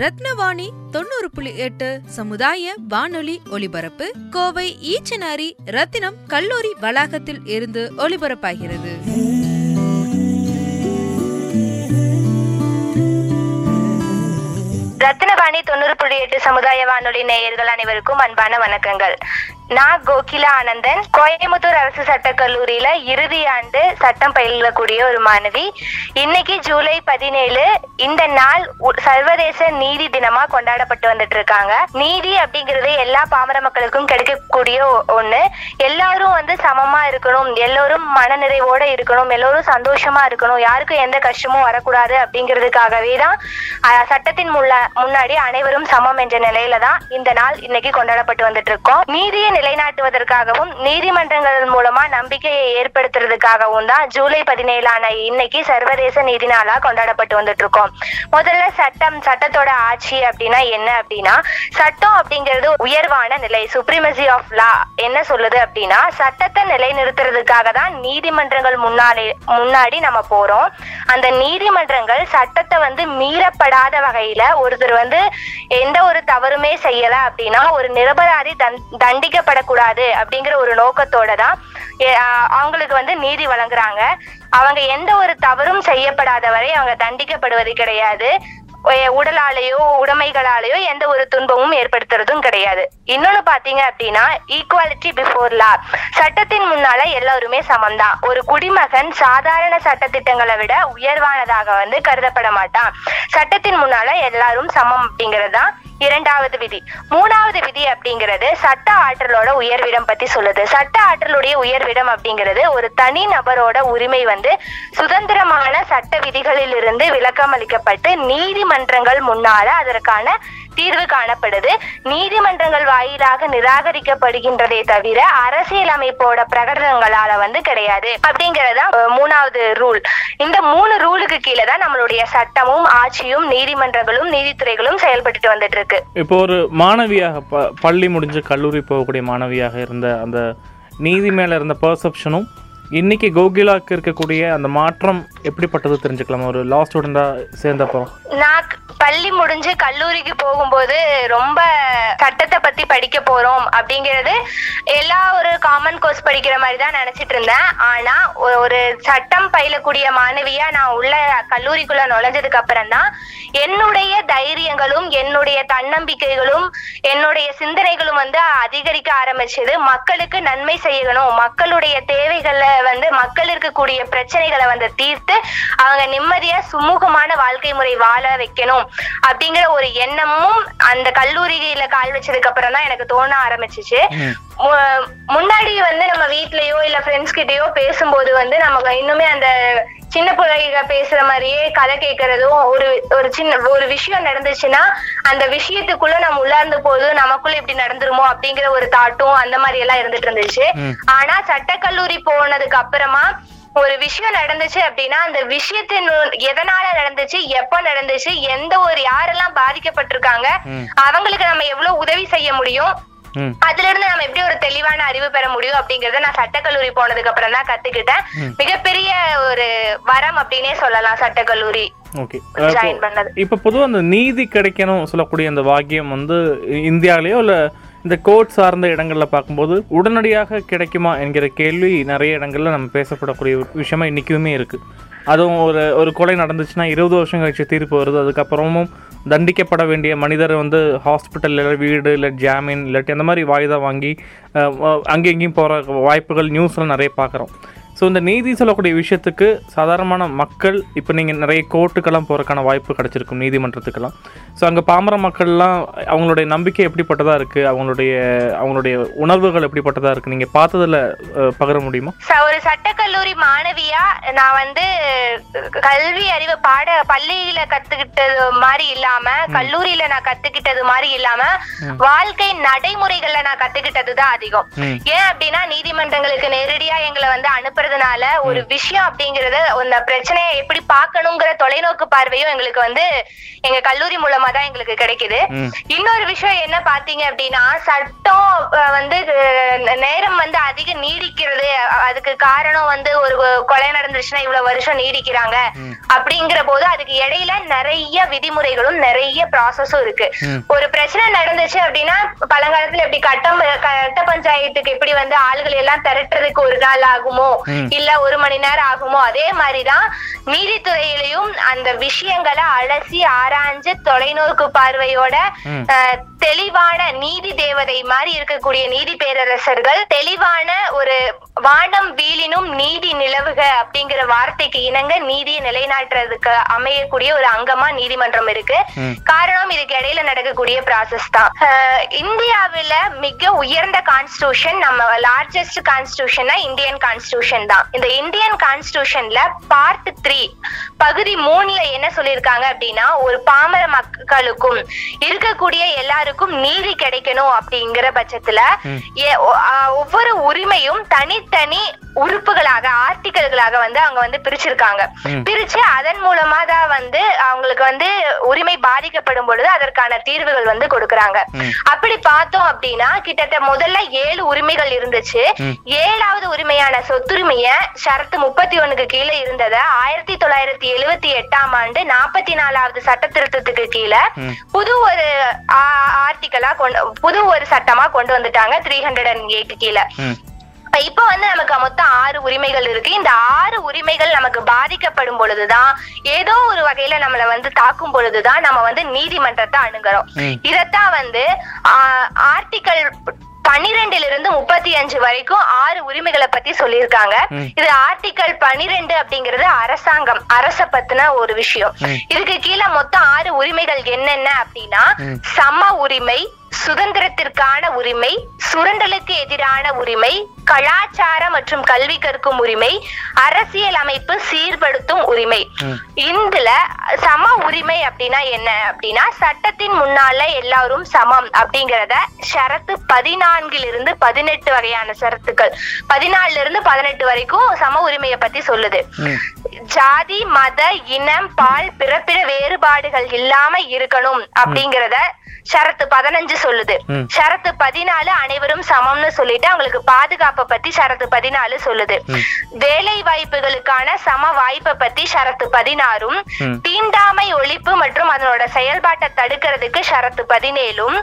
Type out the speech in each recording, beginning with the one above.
ரத்னவாணி தொண்ணூறு புள்ளி எட்டு சமுதாய வானொலி ஒலிபரப்பு கோவை ஈச்சனாரி ரத்தினம் கல்லூரி வளாகத்தில் இருந்து ஒலிபரப்பாகிறது. ரத்னவாணி தொண்ணூறு புள்ளி எட்டு சமுதாய வானொலி நேயர்கள் அனைவருக்கும் அன்பான வணக்கங்கள். நான் கோகிலா ஆனந்தன் கோயம்புத்தூர் அரசு சட்டக் கல்லூரியில இறுதி ஆண்டு சட்டம் பயிலக்கூடிய ஒரு மாணவி. இன்னைக்கு ஜூலை பதினேழு இந்த நாள் சர்வதேச நீதி தினமா கொண்டாடப்பட்டு வந்துட்டு இருக்காங்க நீதி அப்படிங்கிறது எல்லா பாமர மக்களுக்கும் கிடைக்கக்கூடிய ஒண்ணு. எல்லாரும் வந்து சமமா இருக்கணும் எல்லோரும் மனநிறைவோட இருக்கணும் எல்லோரும் சந்தோஷமா இருக்கணும் யாருக்கும் எந்த கஷ்டமும் வரக்கூடாது அப்படிங்கிறதுக்காகவே தான் சட்டத்தின் முள்ள முன்னாடி அனைவரும் சமம் என்ற நிலையில தான் இந்த நாள் இன்னைக்கு கொண்டாடப்பட்டு வந்துட்டு இருக்கோம் நீதியை நிலைநாட்டுவதற்காகவும் நீதிமன்றங்கள் மூலமா நம்பிக்கையை ஏற்படுத்துறதுக்காகவும் தான் ஜூலை பதினேழான இன்னைக்கு சர்வதேச நீதி நாளா கொண்டாடப்பட்டு வந்துட்டு இருக்கோம் முதல்ல சட்டம் சட்டத்தோட ஆட்சி அப்படின்னா என்ன அப்படின்னா சட்டம் அப்படிங்கிறது உயர்வான நிலை சுப்ரீமசி ஆஃப் லா என்ன சொல்லுது அப்படின்னா சட்டத்தை நிலைநிறுத்துறதுக்காக தான் நீதிமன்றங்கள் முன்னாலே முன்னாடி நம்ம போறோம். அந்த நீதிமன்றங்கள் சட்டத்தை வந்து மீறப்படாத வகையில ஒருத்தர் வந்து எந்த ஒரு தவறுமே செய்யல அப்படின்னா ஒரு நிரபராதி தண்டிக்க கஷ்டப்படக்கூடாது அப்படிங்கிற ஒரு நோக்கத்தோட தான் அவங்களுக்கு வந்து நீதி வழங்குறாங்க. அவங்க எந்த ஒரு தவறும் செய்யப்படாத வரை அவங்க தண்டிக்கப்படுவது கிடையாது. உடலாலேயோ உடைமைகளாலேயோ எந்த ஒரு துன்பமும் ஏற்படுத்துறதும் கிடையாது. இன்னொன்னு பாத்தீங்க அப்படின்னா ஈக்குவாலிட்டி பிஃபோர் லா சட்டத்தின் முன்னால எல்லாருமே சமம்தான். ஒரு குடிமகன் சாதாரண சட்டத்திட்டங்களை விட உயர்வானதாக வந்து கருதப்பட மாட்டான். சட்டத்தின் முன்னால எல்லாரும் சமம் அப்படிங்கிறது தான் இரண்டாவது விதி. மூணாவது விதி அப்படிங்கிறது சட்ட ஆற்றலோட உயர்விடம் பத்தி சொல்லுது. சட்ட ஆற்றலுடைய உயர்விடம் அப்படிங்கிறது ஒரு தனி நபரோட உரிமை வந்து சுதந்திரமான சட்ட விதிகளில் இருந்து விளக்கம் அளிக்கப்பட்டு நீதிமன்றங்கள் முன்னால அதற்கான தீர்வு காணப்படுது. நீதிமன்றங்கள் வாயிலாக நிராகரிக்கப்படுகின்றதே தவிர அரசியலமைப்போட பிரகடனங்களால வந்து கிடையாது. அப்படிங்கறதா மூணாவது ரூல். இந்த மூணு ரூலுக்கு கீழே தான் நம்மளுடைய சட்டமும் ஆட்சியும் நீதிமன்றங்களும் நீதித்துறைகளும் செயல்பட்டு வந்துட்டு இருக்கு இப்போ ஒரு மாணவியாக பள்ளி முடிஞ்சு கல்லூரி போகக்கூடிய மாணவியாக இருந்த அந்த நீதி மேல இருந்த பர்செப்ஷனும் இன்னைக்கு கோகிலாக்கு இருக்கக்கூடிய அந்த மாற்றம் எப்படிப்பட்டது தெரிஞ்சுக்கலாம்? ஒரு லா ஸ்டூடெண்டாக சேர்ந்தப்போ. நான் பள்ளி முடிஞ்சு கல்லூரிக்கு போகும்போது ரொம்ப சட்டத்தை பத்தி படிக்க போறோம் அப்படிங்கிறது எல்லா ஒரு காமன் கோர்ஸ் படிக்கிற மாதிரி தான் நினைச்சிட்டு இருந்தேன். ஆனா ஒரு சட்டம் பயிலக்கூடிய மாணவியா நான் உள்ள கல்லூரிக்குள்ள நுழைஞ்சதுக்கு அப்புறம் தான் என்னுடைய தைரியங்களும் என்னுடைய தன்னம்பிக்கைகளும் என்னுடைய சிந்தனைகளும் வந்து அதிகரிக்க ஆரம்பிச்சது. மக்களுக்கு நன்மை செய்யணும் மக்களுடைய தேவைகளை வந்து மக்கள் இருக்கக்கூடிய பிரச்சனைகளை வந்து தீர்த்து அவங்க நிம்மதியா சுமூகமான வாழ்க்கை முறை வாழ வைக்கணும் அப்படிங்கிற ஒரு எண்ணமும் அந்த கல்லூரியில கால் வச்சதுக்கு அப்புறம் தான் எனக்கு தோண ஆரம்பிச்சிச்சு. முன்னாடி வந்து நம்ம வீட்லயோ இல்ல ஃப்ரெண்ட்ஸ் கிட்டயோ பேசும்போது வந்து நமக்கு இன்னுமே அந்த சின்ன பிள்ளைங்க பேசுற மாதிரியே கதை கேட்கறதும் ஒரு ஒரு சின்ன ஒரு விஷயம் நடந்துச்சுன்னா அந்த விஷயத்துக்குள்ள நம்ம உள்ளார்ந்த போது நமக்குள்ள இப்படி நடந்துருமோ அப்படிங்கிற ஒரு தாட்டும் அந்த மாதிரி எல்லாம் இருந்துட்டு இருந்துச்சு. ஆனா சட்டக்கல்லூரி போனதுக்கு அப்புறமா ஒரு விஷயம் நடந்துச்சு அப்படின்னா அந்த விஷயத்தின் எதனால நடந்துச்சு எப்ப நடந்துச்சு எந்த ஒரு யாரெல்லாம் பாதிக்கப்பட்டிருக்காங்க அவங்களுக்கு நம்ம எவ்வளவு உதவி செய்ய முடியும் அதுல இருந்து நம்ம எப்படி ஒரு தெளிவான அறிவு பெற முடியும் அப்படிங்கறத நான் சட்டக்கல்லூரி போனதுக்கு அப்புறம் தான் கத்துக்கிட்டேன். மிகப்பெரிய ஒரு வரம் அப்படின்னே சொல்லலாம் சட்டக்கல்லூரி. இப்போ பொதுவாக அந்த நீதி கிடைக்கணும் சொல்லக்கூடிய அந்த வாக்கியம் வந்து இந்தியாவிலேயோ இல்லை இந்த கோர்ட் சார்ந்த இடங்களில் பார்க்கும்போது உடனடியாக கிடைக்குமா என்கிற கேள்வி நிறைய இடங்களில் நம்ம பேசப்படக்கூடிய விஷயமா இன்றைக்குமே இருக்குது அதுவும் ஒரு ஒரு கொலை நடந்துச்சுன்னா இருபது வருஷம் கழிச்சு தீர்ப்பு வருது. அதுக்கப்புறமும் தண்டிக்கப்பட வேண்டிய மனிதர் வந்து ஹாஸ்பிட்டல் இல்லை வீடு இல்லை ஜாமீன் இல்லாட்டி அந்த மாதிரி வாய்தா வாங்கி அங்கே அங்கேயும் இங்கேயும் போகிற வாய்ப்புகள் நியூஸில் நிறைய பார்க்குறோம். ஸோ இந்த நீதி சொல்லக்கூடிய விஷயத்துக்கு சாதாரணமான மக்கள் இப்போ நீங்கள் நிறைய கோர்ட்டுக்கெல்லாம் போகிறதுக்கான வாய்ப்பு கிடைச்சிருக்கும் நீதிமன்றத்துக்கெல்லாம். ஸோ அங்கே பாமர மக்கள்லாம் அவங்களுடைய நம்பிக்கை எப்படிப்பட்டதாக இருக்குது அவங்களுடைய அவங்களுடைய உணர்வுகள் எப்படிப்பட்டதாக இருக்குது நீங்கள் பார்த்ததில் பகிர முடியுமா? ஒரு சட்டக்கல்லூரி மாணவியா நான் வந்து கல்வி அறிவு பாட பள்ளியில கத்துக்கிட்டது மாதிரி இல்லாம கல்லூரியில நான் கத்துக்கிட்டது மாதிரி இல்லாம வாழ்க்கை நடைமுறைகள்ல நான் கத்துக்கிட்டது தான் அதிகம். ஏன் அப்படின்னா நீதிமன்றங்களுக்கு நேரடியா எங்களை வந்து அனுப்புறதுனால ஒரு விஷயம் அப்படிங்கறது அந்த பிரச்சனையை எப்படி பார்க்கணுங்கிற தொலைநோக்கு பார்வையும் எங்களுக்கு வந்து எங்க கல்லூரி மூலமா தான் எங்களுக்கு கிடைக்குது. இன்னொரு விஷயம் என்ன பாத்தீங்க அப்படின்னா சட்டம் வந்து நேரம் வந்து அதிக நீடிக்கிறது. அதுக்கு காரணம் வந்து ஒரு கொலை நடந்துச்சுன்னா இவ்வளவு வருஷம் நீடிக்கிறாங்க. அப்படிங்கிற போது அதுக்கு இடையில நிறைய விதிமுறைகளும் நிறைய ப்ராசஸும் இருக்கு. ஒரு பிரச்சனை நடந்துச்சு அப்படின்னா பழங்காலத்துல எப்படி கட்டம் கட்ட பஞ்சாயத்துக்கு எப்படி வந்து ஆளுகள் எல்லாம் திரட்டுறதுக்கு ஒரு நாள் ஆகுமோ. இல்ல ஒரு மணி நேரம் ஆகுமோ? அதே மாதிரிதான் நீதித்துறையிலையும் அந்த விஷயங்களை அலசி ஆராய்ஞ்சு தொலைநோக்கு பார்வையோட தெளிவான நீதி தேவதை மாதிரி இருக்கக்கூடிய நீதி பேரரசர்கள் தெளிவான ஒரு வானம் வீழினும் நீதி நிலவுக அப்படிங்கிற வார்த்தைக்கு இணங்க நீதியை நிலைநாட்டுறதுக்கு அமையக்கூடிய ஒரு அங்கமா நீதிமன்றம் இருக்கு. காரணம் இதுக்கு இடையில நடக்கக்கூடிய ப்ராசஸ் தான். இந்தியாவில மிக உயர்ந்த கான்ஸ்டியூஷன் நம்ம லார்ஜஸ்ட் கான்ஸ்டியூஷன்னா இந்தியன் கான்ஸ்டியூஷன் தான் இந்த இந்தியன் கான்ஸ்டியூஷன்ல பார்ட் த்ரீ பகுதி மூணுல என்ன சொல்லியிருக்காங்க அப்படின்னா ஒரு பாமர மக்களுக்கும் இருக்கக்கூடிய எல்லாருக்கும் நீதி கிடைக்கணும் அப்படிங்கிற பட்சத்துல ஒவ்வொரு உரிமையும் தனித்தனி உறுப்புகளாக ஆர்டிக்கல்களாக வந்து அவங்க வந்து பிரிச்சிருக்காங்க. பிரிச்சு அதன் மூலமா தான் வந்து அவங்களுக்கு வந்து உரிமை பாதிக்கப்படும் பொழுது அதற்கான தீர்வுகள் வந்து கொடுக்கறாங்க. அப்படி பார்த்தோம் அப்படின்னா கிட்டத்தட்ட முதல்ல ஏழு உரிமைகள் இருந்துச்சு. ஏழாவது உரிமையான சொத்துரிமைய ஷரத்து முப்பத்தி ஒண்ணுக்கு கீழே இருந்தத ஆயிரத்தி தொள்ளாயிரத்தி எழுவத்தி எட்டாம் ஆண்டு நாற்பத்தி நாலாவது சட்ட திருத்தத்துக்கு கீழே. புது ஒரு ஆர்டிக்கலா கொண்டு புது ஒரு சட்டமா கொண்டு வந்துட்டாங்க த்ரீ ஹண்ட்ரட் அண்ட் எயிட் கீழே. இப்ப வந்து நமக்கு மொத்தம் ஆறு உரிமைகள் இருக்கு. இந்த ஆறு உரிமைகள் நமக்கு பாதிக்கப்படும் பொழுதுதான் ஏதோ ஒரு வகையில நம்மள வந்து தாக்கும் பொழுதுதான் நம்ம வந்து நீதிமன்றத்தை அணுகிறோம். இதத்தான் வந்து ஆர்டிக்கல் பன்னிரெண்டுல இருந்து முப்பத்தி அஞ்சு வரைக்கும் ஆறு உரிமைகளை பத்தி சொல்லியிருக்காங்க. இது ஆர்டிக்கல் பன்னிரெண்டு அப்படிங்கிறது அரசாங்கம் அரச பத்தின ஒரு விஷயம். இதுக்கு கீழே மொத்தம் ஆறு உரிமைகள் என்னென்ன அப்படின்னா. சம உரிமை சுதந்திரத்திற்கான உரிமை சுரண்டலுக்கு எதிரான உரிமை கலாச்சார மற்றும் கல்வி கற்கும் உரிமை அரசியல் அமைப்பு சீர்படுத்தும் உரிமை. இதுல சம உரிமை அப்படின்னா என்ன அப்படின்னா சட்டத்தின் முன்னால எல்லாரும் சமம் அப்படிங்கறத ஷரத்து பதினான்கிலிருந்து பதினெட்டு வகையான ஷரத்துக்கள். பதினாலுல இருந்து பதினெட்டு வரைக்கும் சம உரிமையை பத்தி சொல்லுது. ஜாதி மத இனம் பால் பிறப்பிற வேறுபாடுகள் இல்லாம இருக்கணும் அப்படிங்கறத ஷரத்து பதினஞ்சு சொல்லுது. ஷரத்து பதினாலு அனைவரும் சமம்னு சொல்லிட்டு அவங்களுக்கு பாதுகாப்பை பத்தி ஷரத்து பதினாலு சொல்லுது. வேலை வாய்ப்புகளுக்கான சம வாய்ப்பை பத்தி ஷரத்து பதினாறும். தீண்டாமை ஒழிப்பு மற்றும் அதனோட செயல்பாட்டை தடுக்கிறதுக்கு ஷரத்து பதினேழும்.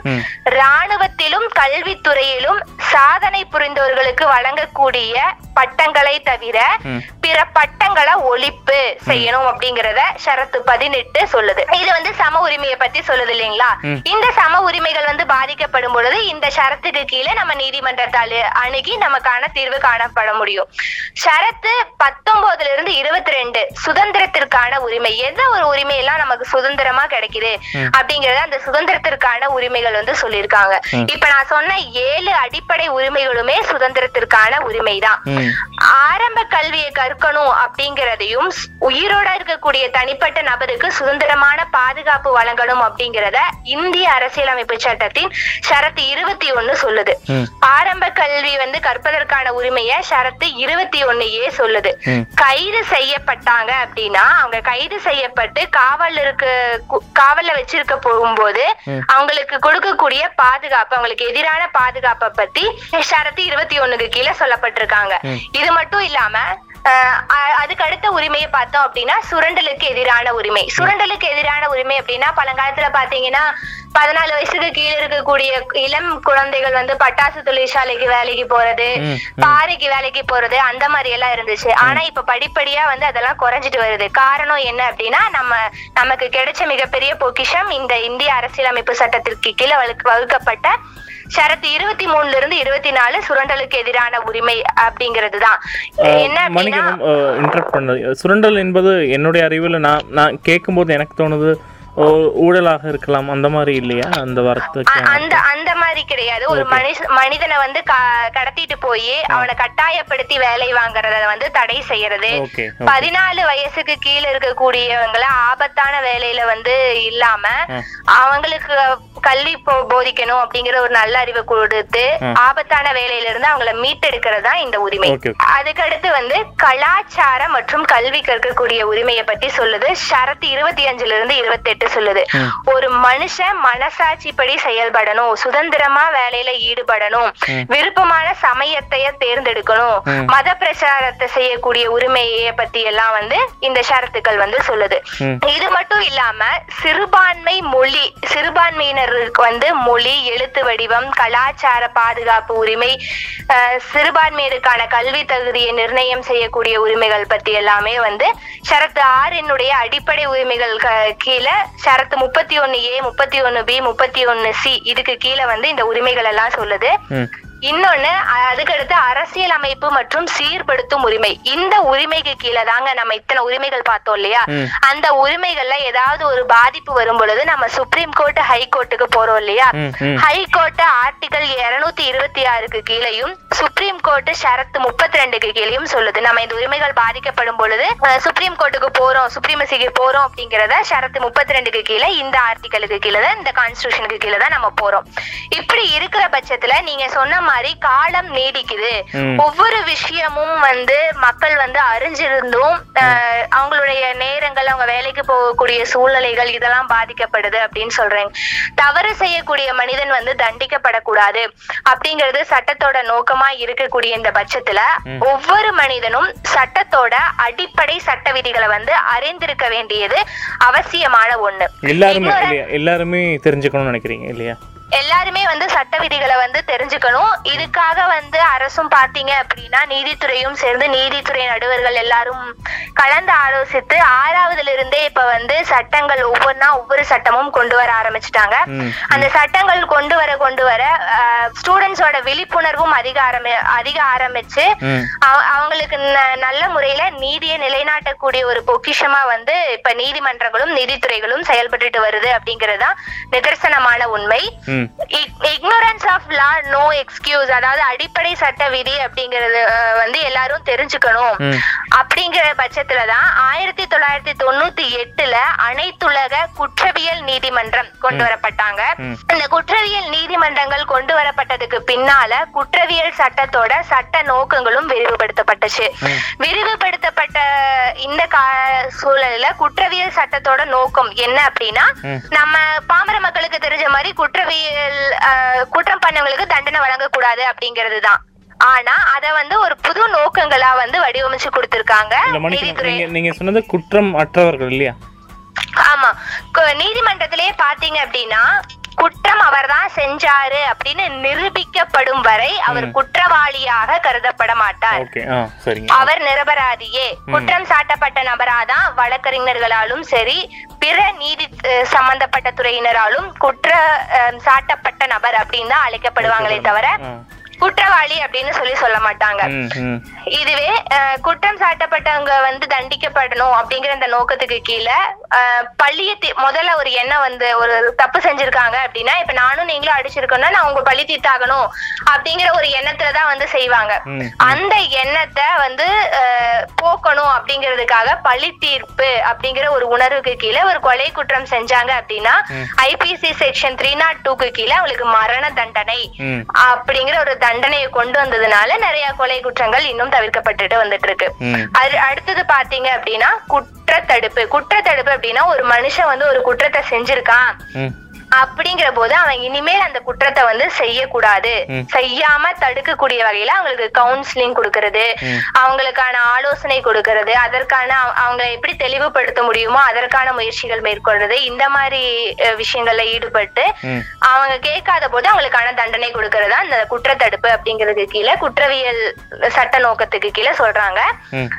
ராணுவத்திலும் கல்வித்துறையிலும் சாதனை புரிந்தவர்களுக்கு வழங்கக்கூடிய பட்டங்களை தவிர. பிற பட்டங்களை ஒழிப்பு செய்யணும் அப்படிங்கறத ஷரத்து பதினெட்டு சொல்லுது இது வந்து சம உரிமையை பத்தி சொல்லுது இல்லைங்களா. இந்த சம உரிமைகள் வந்து பாதிக்கப்படும் பொழுது இந்த ஷரத்துக்கு கீழே நம்ம நீதிமன்றத்தால் அணுகி நமக்கான தீர்வு காணப்பட முடியும். ஷரத்து பத்தொன்பதுல இருந்து இருபத்தி ரெண்டு சுதந்திரத்திற்கான உரிமை. எந்த ஒரு உரிமை எல்லாம் நமக்கு சுதந்திரமா கிடைக்குது. அப்படிங்கறத அந்த சுதந்திரத்திற்கான உரிமைகள் வந்து சொல்லியிருக்காங்க. இப்ப நான் சொன்ன ஏழு அடிப்படை உரிமைகளுமே சுதந்திரத்திற்கான உரிமைதான். ஆரம்ப கல்வியை கற்கணும் அப்படிங்கறதையும் உயிரோட இருக்கக்கூடிய தனிப்பட்ட நபருக்கு சுதந்திரமான பாதுகாப்பு வழங்கணும் அப்படிங்கறத இந்திய அரசியலமைப்பு சட்டத்தின் ஷரத்து இருபத்தி ஒண்ணு சொல்லுது. ஆரம்ப கல்வி வந்து கற்பதற்கான உரிமைய ஷரத்து இருபத்தி ஏ சொல்லுது. கைது செய்யப்பட்டாங்க அப்படின்னா அவங்க கைது செய்யப்பட்டு காவல் இருக்கு காவல்ல வச்சிருக்க போகும்போது. அவங்களுக்கு கொடுக்கக்கூடிய பாதுகாப்பு அவங்களுக்கு எதிரான பாதுகாப்பை பத்தி ஷரத்து இருபத்தி ஒண்ணுக்கு கீழே சொல்லப்பட்டிருக்காங்க. இது மட்டும் இல்லாம அதுக்கு அடுத்த உரிமையை பார்த்தோம் அப்படின்னா சுரண்டலுக்கு எதிரான உரிமை. சுரண்டலுக்கு எதிரான உரிமை அப்படின்னா பழங்காலத்துல பாத்தீங்கன்னா பதினாலு வயசுக்கு கீழே இருக்கக்கூடிய இளம் குழந்தைகள் வந்து பட்டாசு தொழிற்சாலைக்கு வேலைக்கு போறது. பாறைக்கு வேலைக்கு போறது அந்த மாதிரி எல்லாம் இருந்துச்சு. ஆனா இப்ப படிப்படியா வந்து அதெல்லாம் குறைஞ்சிட்டு வருது. காரணம் என்ன அப்படின்னா நம்ம நமக்கு கிடைச்ச மிகப்பெரிய பொக்கிஷம் இந்த இந்திய அரசியலமைப்பு சட்டத்திற்கு கீழே வகுக்க- வகுக்கப்பட்ட ஷரத்து இருபத்தி மூணுல இருந்து இருபத்தி நாலு சுரண்டலுக்கு எதிரான உரிமை அப்படிங்கிறது தான் என்ன சுரண்டல் என்பது என்னுடைய அறிவில் நான் நான் கேட்கும்போது எனக்கு தோணுது ஊழலாக இருக்கலாம். அந்த மாதிரி இல்லையா? அந்த வார்த்தைக்கு அந்த அந்த மாதிரி கிடையாது. ஒரு மனுஷ மனிதனை வந்து கடத்திட்டு போய் அவனை கட்டாயப்படுத்தி வேலை வாங்குறத வந்து தடை செய்யறது. பதினாலு வயசுக்கு கீழே இருக்கக்கூடியவங்கள ஆபத்தான வேலையில வந்து இல்லாம. அவங்களுக்கு கல்வி போதிக்கணும் அப்படிங்கிற ஒரு நல்ல அறிவை கொடுத்து ஆபத்தான வேலையில இருந்து அவங்கள மீட்டெடுக்கிறது தான் இந்த உரிமை. அதுக்கடுத்து வந்து கலாச்சார மற்றும் கல்வி கற்கக்கூடிய உரிமையை பத்தி சொல்லுது. ஷரத்து இருபத்தி அஞ்சுல இருந்து இருபத்தி எட்டு சொல்லுது. ஒரு மனுஷன் மனசாட்சிப்படி செயல்படணும். சுதந்திரமா வேலையில ஈடுபடணும். விருப்பமான சமயத்தைய தேர்ந்தெடுக்கணும். மத பிரச்சாரத்தை செய்யக்கூடிய உரிமையை பத்தி எல்லாம் வந்து இந்த ஷரத்துக்கள் வந்து சொல்லுது. இது மட்டும் இல்லாம சிறுபான்மை மொழி சிறுபான்மையினருக்கு வந்து மொழி எழுத்து வடிவம் கலாச்சார பாதுகாப்பு உரிமை சிறுபான்மையினருக்கான கல்வி தகுதியை நிர்ணயம் செய்யக்கூடிய உரிமைகள் பத்தி எல்லாமே வந்து ஷரத்து ஆறினுடைய அடிப்படை உரிமைகள் கீழே ஷரத்து முப்பத்தி ஒன்னு ஏ முப்பத்தி ஒன்னு பி முப்பத்தி ஒன்னு சி இதுக்கு கீழே வந்து இந்த உரிமைகள் எல்லாம் சொல்லுது. இன்னொன்னு அதுக்கடுத்து அரசியல் அமைப்பு மற்றும் சீர்படுத்தும் உரிமை. இந்த உரிமைக்கு கீழே தாங்க நம்ம இத்தனை உரிமைகள் பார்த்தோம் இல்லையா. அந்த உரிமைகள்ல ஏதாவது ஒரு பாதிப்பு வரும் பொழுது நம்ம சுப்ரீம் கோர்ட் ஹை கோர்ட்டுக்கு போறோம் இல்லையா. ஹை கோர்ட் ஆர்டிகல் இருநூத்தி இருபத்தி ஆறுக்கு கீழையும் சுப்ரீம் கோர்ட் ஷரத்து முப்பத்தி ரெண்டுக்கு கீழையும் சொல்லுது. நம்ம இந்த உரிமைகள் பாதிக்கப்படும் பொழுது சுப்ரீம் கோர்ட்டுக்கு போறோம் சுப்ரீமசிக்கு போறோம் அப்படிங்கறத ஷரத்து முப்பத்தி ரெண்டுக்கு கீழே இந்த ஆர்டிகலுக்கு கீழே தான் இந்த கான்ஸ்டியூஷனுக்கு கீழே தான் நம்ம போறோம். இப்படி இருக்கிற பட்சத்துல நீங்க சொன்ன மாதிரி காலம் நீடிக்குது. ஒவ்வொரு விஷயமும் வந்து மக்கள் வந்து அறிஞ்சிருந்தும் அவங்களுடைய நேரங்கள் அவங்க வேலைக்கு போகக்கூடிய சூழ்நிலைகள் இதெல்லாம் பாதிக்கப்படுது அப்படின்னு சொல்றேன். தவறு செய்யக்கூடிய மனிதன் வந்து தண்டிக்கப்படக்கூடாது அப்படிங்கிறது சட்டத்தோட நோக்கமா இருக்கக்கூடிய இந்த பட்சத்துல ஒவ்வொரு மனிதனும் சட்டத்தோட அடிப்படை சட்ட விதிகளை வந்து அறிந்திருக்க வேண்டியது அவசியமான ஒண்ணு. எல்லாருமே எல்லாருமே தெரிஞ்சுக்கணும்னு நினைக்கிறீங்க இல்லையா? எல்லாருமே வந்து சட்ட விதிகளை வந்து தெரிஞ்சுக்கணும். இதுக்காக வந்து அரசும் பாத்தீங்க அப்படின்னா நீதித்துறையும் சேர்ந்து நீதித்துறை நடுவர்கள் எல்லாரும் கலந்து ஆலோசித்து ஆறாவதுல இருந்தே இப்ப வந்து சட்டங்கள் ஒவ்வொன்றா ஒவ்வொரு சட்டமும் கொண்டு வர ஆரம்பிச்சிட்டாங்க. அந்த சட்டங்கள் கொண்டு வர கொண்டு வர ஸ்டூடெண்ட்ஸோட விழிப்புணர்வும் அதிக ஆரம்பி அதிக ஆரம்பிச்சு அவங்களுக்கு நல்ல முறையில நீதியை நிலைநாட்டக்கூடிய ஒரு பொக்கிஷமா வந்து இப்ப நீதிமன்றங்களும் நீதித்துறைகளும் செயல்பட்டுட்டு வருது அப்படிங்கறதுதான் நிதர்சனமான உண்மை. Ignorance of law no excuse அதாவது அடிப்படை சட்ட விதி அப்படிங்கறது வந்து எல்லாரும் தெரிஞ்சுக்கணும். அப்படிங்கிற பட்சத்துலதான் ஆயிரத்தி தொள்ளாயிரத்தி தொண்ணூத்தி எட்டுல அனைத்துலக குற்றவியல் நீதிமன்றம் கொண்டு வரப்பட்டாங்க. இந்த குற்றவியல் நீதிமன்றங்கள் கொண்டு வரப்பட்டதுக்கு பின்னால குற்றவியல் சட்டத்தோட சட்ட நோக்கங்களும் விரிவுபடுத்தப்பட்டுச்சு. விரிவுபடுத்தப்பட்ட இந்த கா சூழல்ல குற்றவியல் சட்டத்தோட நோக்கம் என்ன அப்படின்னா. நம்ம பாமர மக்களுக்கு தெரிஞ்ச மாதிரி குற்றவியல் குற்றம் பண்ணவங்களுக்கு தண்டனை வழங்கக்கூடாது அப்படிங்கிறது தான் ஆனா அத வந்து ஒரு புது நோக்கங்களா வந்து வடிவமைச்சு கொடுத்திருக்காங்க. நீங்க சொன்னது குற்றம் அற்றவர்கள் இல்லையா? ஆமா. நீதிமன்றத்திலேயே பாத்தீங்க அப்படின்னா குற்றம் அவர்தான் செஞ்சாரு அப்படின்னு நிரூபிக்கப்படும் வரை அவர் குற்றவாளியாக கருதப்பட மாட்டார். அவர் நிரபராதியே. குற்றம் சாட்டப்பட்ட நபராதான் வழக்கறிஞர்களாலும் சரி பிற நீதி சம்பந்தப்பட்ட துறையினராலும் குற்ற சாட்டப்பட்ட நபர் அப்படின்னு தான் அழைக்கப்படுவாங்களே தவிர. குற்றவாளி அப்படின்னு சொல்லி சொல்ல மாட்டாங்க. இதுவே குற்றம் சாட்டப்பட்டவங்க வந்து தண்டிக்கப்படணும் அப்படிங்கிற அந்த நோக்கத்துக்கு கீழே தீ- முதல்ல ஒரு எண்ணம் வந்து ஒரு தப்பு செஞ்சிருக்காங்க அப்படின்னா இப்ப நானும் நீங்களும் அடிச்சிருக்கோம்னா நான் உங்க பழி தீர்த்தாகணும் அப்படிங்கிற ஒரு எண்ணத்துலதான் வந்து செய்வாங்க. அந்த எண்ணத்தை வந்து போக்கணும் அப்படிங்கிறதுக்காக பழி தீர்ப்பு அப்படிங்கிற ஒரு உணர்வுக்கு கீழே ஒரு கொலை குற்றம் செஞ்சாங்க அப்படின்னா ஐபிசி செக்ஷன் த்ரீ நாட் டூக்கு கீழே அவங்களுக்கு மரண தண்டனை அப்படிங்கிற ஒரு தண்டனையை கொண்டு வந்ததுனால நிறைய கொலை குற்றங்கள் இன்னும் தவிர்க்கப்பட்டுட்டு வந்துட்டு இருக்கு அது அடுத்தது பாத்தீங்க அப்படின்னா குற்றத்தடுப்பு. குற்றத்தடுப்பு அப்படின்னா ஒரு மனுஷன் வந்து ஒரு குற்றத்தை செஞ்சிருக்கான். அப்படிங்கிற போது அவன் இனிமேல் அந்த குற்றத்தை வந்து செய்யக்கூடாது. செய்யாம தடுக்கக்கூடிய வகையில அவங்களுக்கு கவுன்சிலிங் கொடுக்கறது. அவங்களுக்கான ஆலோசனை கொடுக்கறது அதற்கான அவ- அவங்க எப்படி தெளிவுபடுத்த முடியுமோ அதற்கான முயற்சிகள் மேற்கொள்றது இந்த மாதிரி விஷயங்கள்ல ஈடுபட்டு அவங்க கேட்காத போது அவங்களுக்கான தண்டனை கொடுக்கறதா அந்த குற்றத்தடுப்பு அப்படிங்கிறதுக்கு கீழே குற்றவியல் சட்ட நோக்கத்துக்கு கீழே சொல்றாங்க.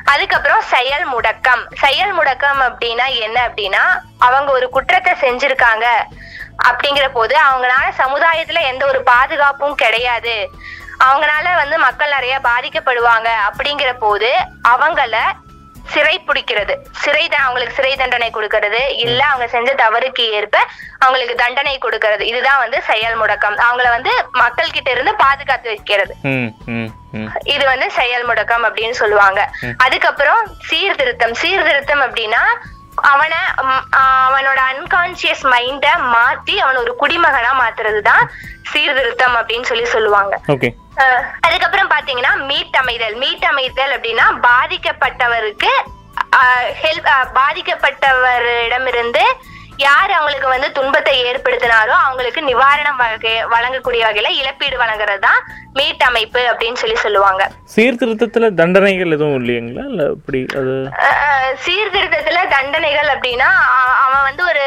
அதுக்கப்புறம் செயல் முடக்கம். செயல் முடக்கம் அப்படின்னா என்ன அப்படின்னா அவங்க ஒரு குற்றத்தை செஞ்சிருக்காங்க. அப்படிங்கிற போது அவங்களால சமுதாயத்துல எந்த ஒரு பாதுகாப்பும் கிடையாது. அவங்களால வந்து மக்கள் நிறைய பாதிக்கப்படுவாங்க அப்படிங்கிற போது அவங்கள சிறை பிடிக்கிறது. சிறை அவங்களுக்கு சிறை தண்டனை கொடுக்கறது. இல்ல அவங்க செஞ்ச தவறுக்கு ஏற்ப அவங்களுக்கு தண்டனை கொடுக்கறது. இதுதான் வந்து செயல் முடக்கம். அவங்கள வந்து மக்கள் கிட்ட இருந்து பாதுகாத்து வைக்கிறது. இது வந்து செயல் முடக்கம் அப்படின்னு சொல்லுவாங்க. அதுக்கப்புறம் சீர்திருத்தம். சீர்திருத்தம் அப்படின்னா அவனை அவனோட அன்கான்சியஸ் மைண்ட மாத்தி அவன ஒரு குடிமகனா மாத்துறதுதான் சீர்திருத்தம் அப்படின்னு சொல்லி சொல்லுவாங்க. அதுக்கப்புறம் பாத்தீங்கன்னா மீட்டமைதல். மீட்டமைதல் அப்படின்னா பாதிக்கப்பட்டவருக்கு ஹெல்ப் பாதிக்கப்பட்டவரிடமிருந்து யார் அவங்களுக்கு வந்து துன்பத்தை ஏற்படுத்தினாரோ அவங்களுக்கு நிவாரணம் வழங்கக்கூடிய வகையில இழப்பீடு வழங்குறது தான் மீட்டமைப்பு அப்படின்னு சொல்லி சொல்லுவாங்க. சீர்திருத்தத்துல தண்டனைகள் எதுவும் இல்லைங்களா? இல்ல இப்படி அது சீர்திருத்தத்துல தண்டனைகள் அப்படின்னா அவன் வந்து ஒரு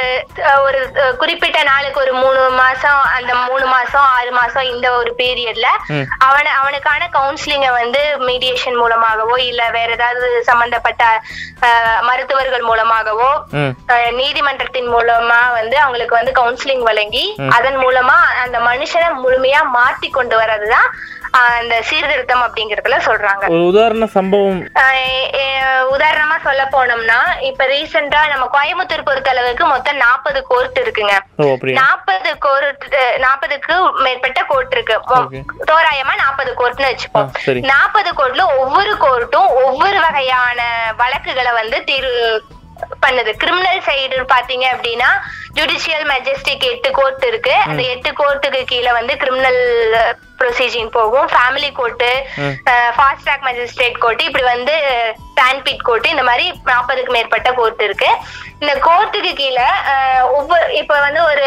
ஒரு குறிப்பிட்ட நாளுக்கு ஒரு மூணு மாசம் அந்த மூணு மாசம் ஆறு மாசம் இந்த ஒரு பீரியட்ல. அவன அவனுக்கான கவுன்சிலிங்க வந்து மீடியேஷன் மூலமாகவோ இல்ல வேற ஏதாவது சம்பந்தப்பட்ட மருத்துவர்கள் மூலமாகவோ நீதிமன்றத்தின் மூலமா வந்து அவங்களுக்கு வந்து கவுன்சிலிங் வழங்கி அதன் மூலமா அந்த மனுஷனை முழுமையா மாத்தி கொண்டு வர்றதுதான் அந்த சீர்திருத்தம் அப்படிங்கறதுல சொல்றாங்க. உதாரண சம்பவம். உதாரணமா சொல்ல போனோம்னா இப்ப ரீசெண்டா நம்ம கோயம்புத்தூர் பொறுத்த அளவுக்கு மொத்தம் நாற்பது கோர்ட் இருக்குங்க. நாற்பது கோர்ட் நாற்பதுக்கு மேற்பட்ட கோர்ட் இருக்கு. தோராயமா நாற்பது கோர்ட்னு வச்சுப்போம். நாற்பது கோர்ட்ல ஒவ்வொரு கோர்ட்டும் ஒவ்வொரு வகையான வழக்குகளை வந்து தீர்வு பண்ணுது. கிரிமினல் சைடு பாத்தீங்க அப்படின்னா ஜுடிஷியல் மேஜிஸ்ட்ரிக் எட்டு கோர்ட் இருக்கு. அந்த எட்டு கோர்ட்டுக்கு கீழே வந்து கிரிமினல் ப்ரொசீஜிங் போகும். Family court. Fast track magistrate court இப்படி வந்து டான்பிட் கோர்ட் இந்த மாதிரி நாற்பதுக்கு மேற்பட்ட கோர்ட் இருக்கு. இந்த கோர்ட்டுக்கு கீழே ஒவ்வொரு இப்ப வந்து ஒரு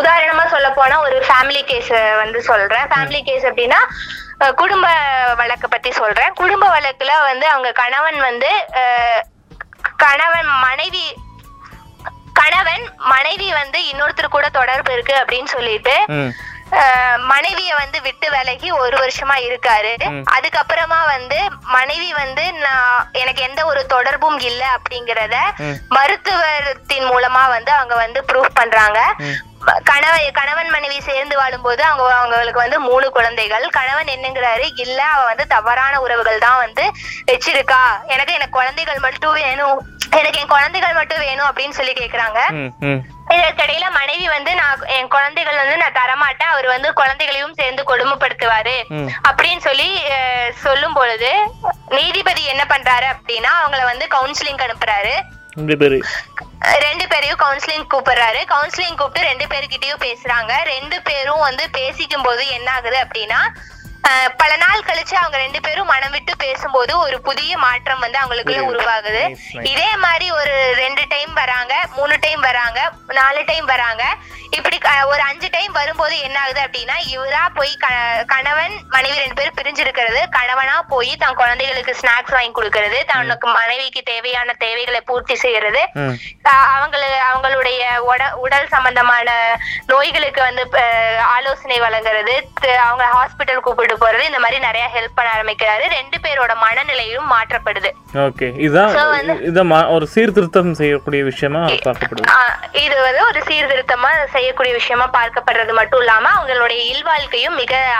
உதாரணமா சொல்ல போனா ஒரு ஃபேமிலி கேஸ் வந்து சொல்றேன். ஃபேமிலி கேஸ் அப்படின்னா குடும்ப வழக்க பத்தி சொல்றேன். குடும்ப வழக்குல வந்து அவங்க கணவன் வந்து கணவன் மனைவி கணவன் மனைவி வந்து இன்னொருத்தர் கூட தொடர்பு இருக்கு அப்படின்னு சொல்லிட்டு மனைவிய வந்து விட்டு விலகி ஒரு வருஷமா இருக்காரு. அதுக்கப்புறமா வந்து மனைவி வந்து நான் எனக்கு எந்த ஒரு தொடர்பும் இல்ல அப்படிங்கறத. மருத்துவத்தின் மூலமா வந்து அவங்க வந்து ப்ரூஃப் பண்றாங்க. கணவன் கணவன் மனைவி சேர்ந்து வாழும்போது அவங்க அவங்களுக்கு வந்து மூணு குழந்தைகள். கணவன் என்னங்கிறாரு இல்ல அவ வந்து தவறான உறவுகள் தான் வந்து வச்சிருக்கா. எனக்கு எனக்கு குழந்தைகள் மட்டும் வேணும். எனக்கு என் குழந்தைகள் மட்டும் வேணும் அப்படின்னு சொல்லி கேக்குறாங்க. இதற்கிடையில மனைவி வந்து நான் என் குழந்தைகள் வந்து நான் தரமாட்டேன். அவர் வந்து குழந்தைகளையும் சேர்ந்து கொடுமைப்படுத்துவாரு. அப்படின்னு சொல்லி சொல்லும் பொழுது நீதிபதி என்ன பண்றாரு அப்படின்னா அவங்கள வந்து கவுன்சிலிங் அனுப்புறாரு. ரெண்டு பேரு. ரெண்டு பேரையும் கவுன்சிலிங் கூப்பிடுறாரு. கவுன்சிலிங் கூப்பிட்டு ரெண்டு பேர்கிட்டயும் பேசுறாங்க. ரெண்டு பேரும் வந்து பேசிக்கும் போது என்ன ஆகுது அப்படின்னா பல நாள் கழிச்சு அவங்க ரெண்டு பேரும் மனம் விட்டு பேசும்போது ஒரு புதிய மாற்றம் வந்து அவங்களுக்குள்ள உருவாகுது. இதே மாதிரி ஒரு ரெண்டு டைம் வராங்க மூணு டைம் வராங்க நாலு டைம் வராங்க. இப்படி ஒரு அஞ்சு டைம் வரும்போது என்ன ஆகுது அப்படின்னா இவரா போய் கணவன் மனைவி ரெண்டு பேரும் பிரிஞ்சிருக்கிறது. கணவனா போய் தன் குழந்தைகளுக்கு ஸ்நாக்ஸ் வாங்கி கொடுக்கறது. தனக்கு மனைவிக்கு தேவையான தேவைகளை பூர்த்தி செய்யறது அஹ் அவங்கள அவங்களுடைய உட- உடல் சம்பந்தமான நோய்களுக்கு வந்து ஆலோசனை வழங்குறது. அவங்க ஹாஸ்பிட்டல் கூப்பிட்டு போறது. இந்த மாதிரி நிறைய ஹெல்ப் பண்ண ஆரம்பிக்கிறாரு. ரெண்டு பேரோட மனநிலையும் மாற்றப்படுது. ஓகே இதுதான் இதை ஒரு சீர்திருத்தம் செய்யக்கூடிய விஷயமா பார்க்கப்படுது. இது வந்து ஒரு சீர்திருத்தமா செய்யக்கூடிய விஷயமா பார்க்கப்படுறது மட்டும் இல்லாம அவங்களுடைய இல்வாழ்க்கையும் மிக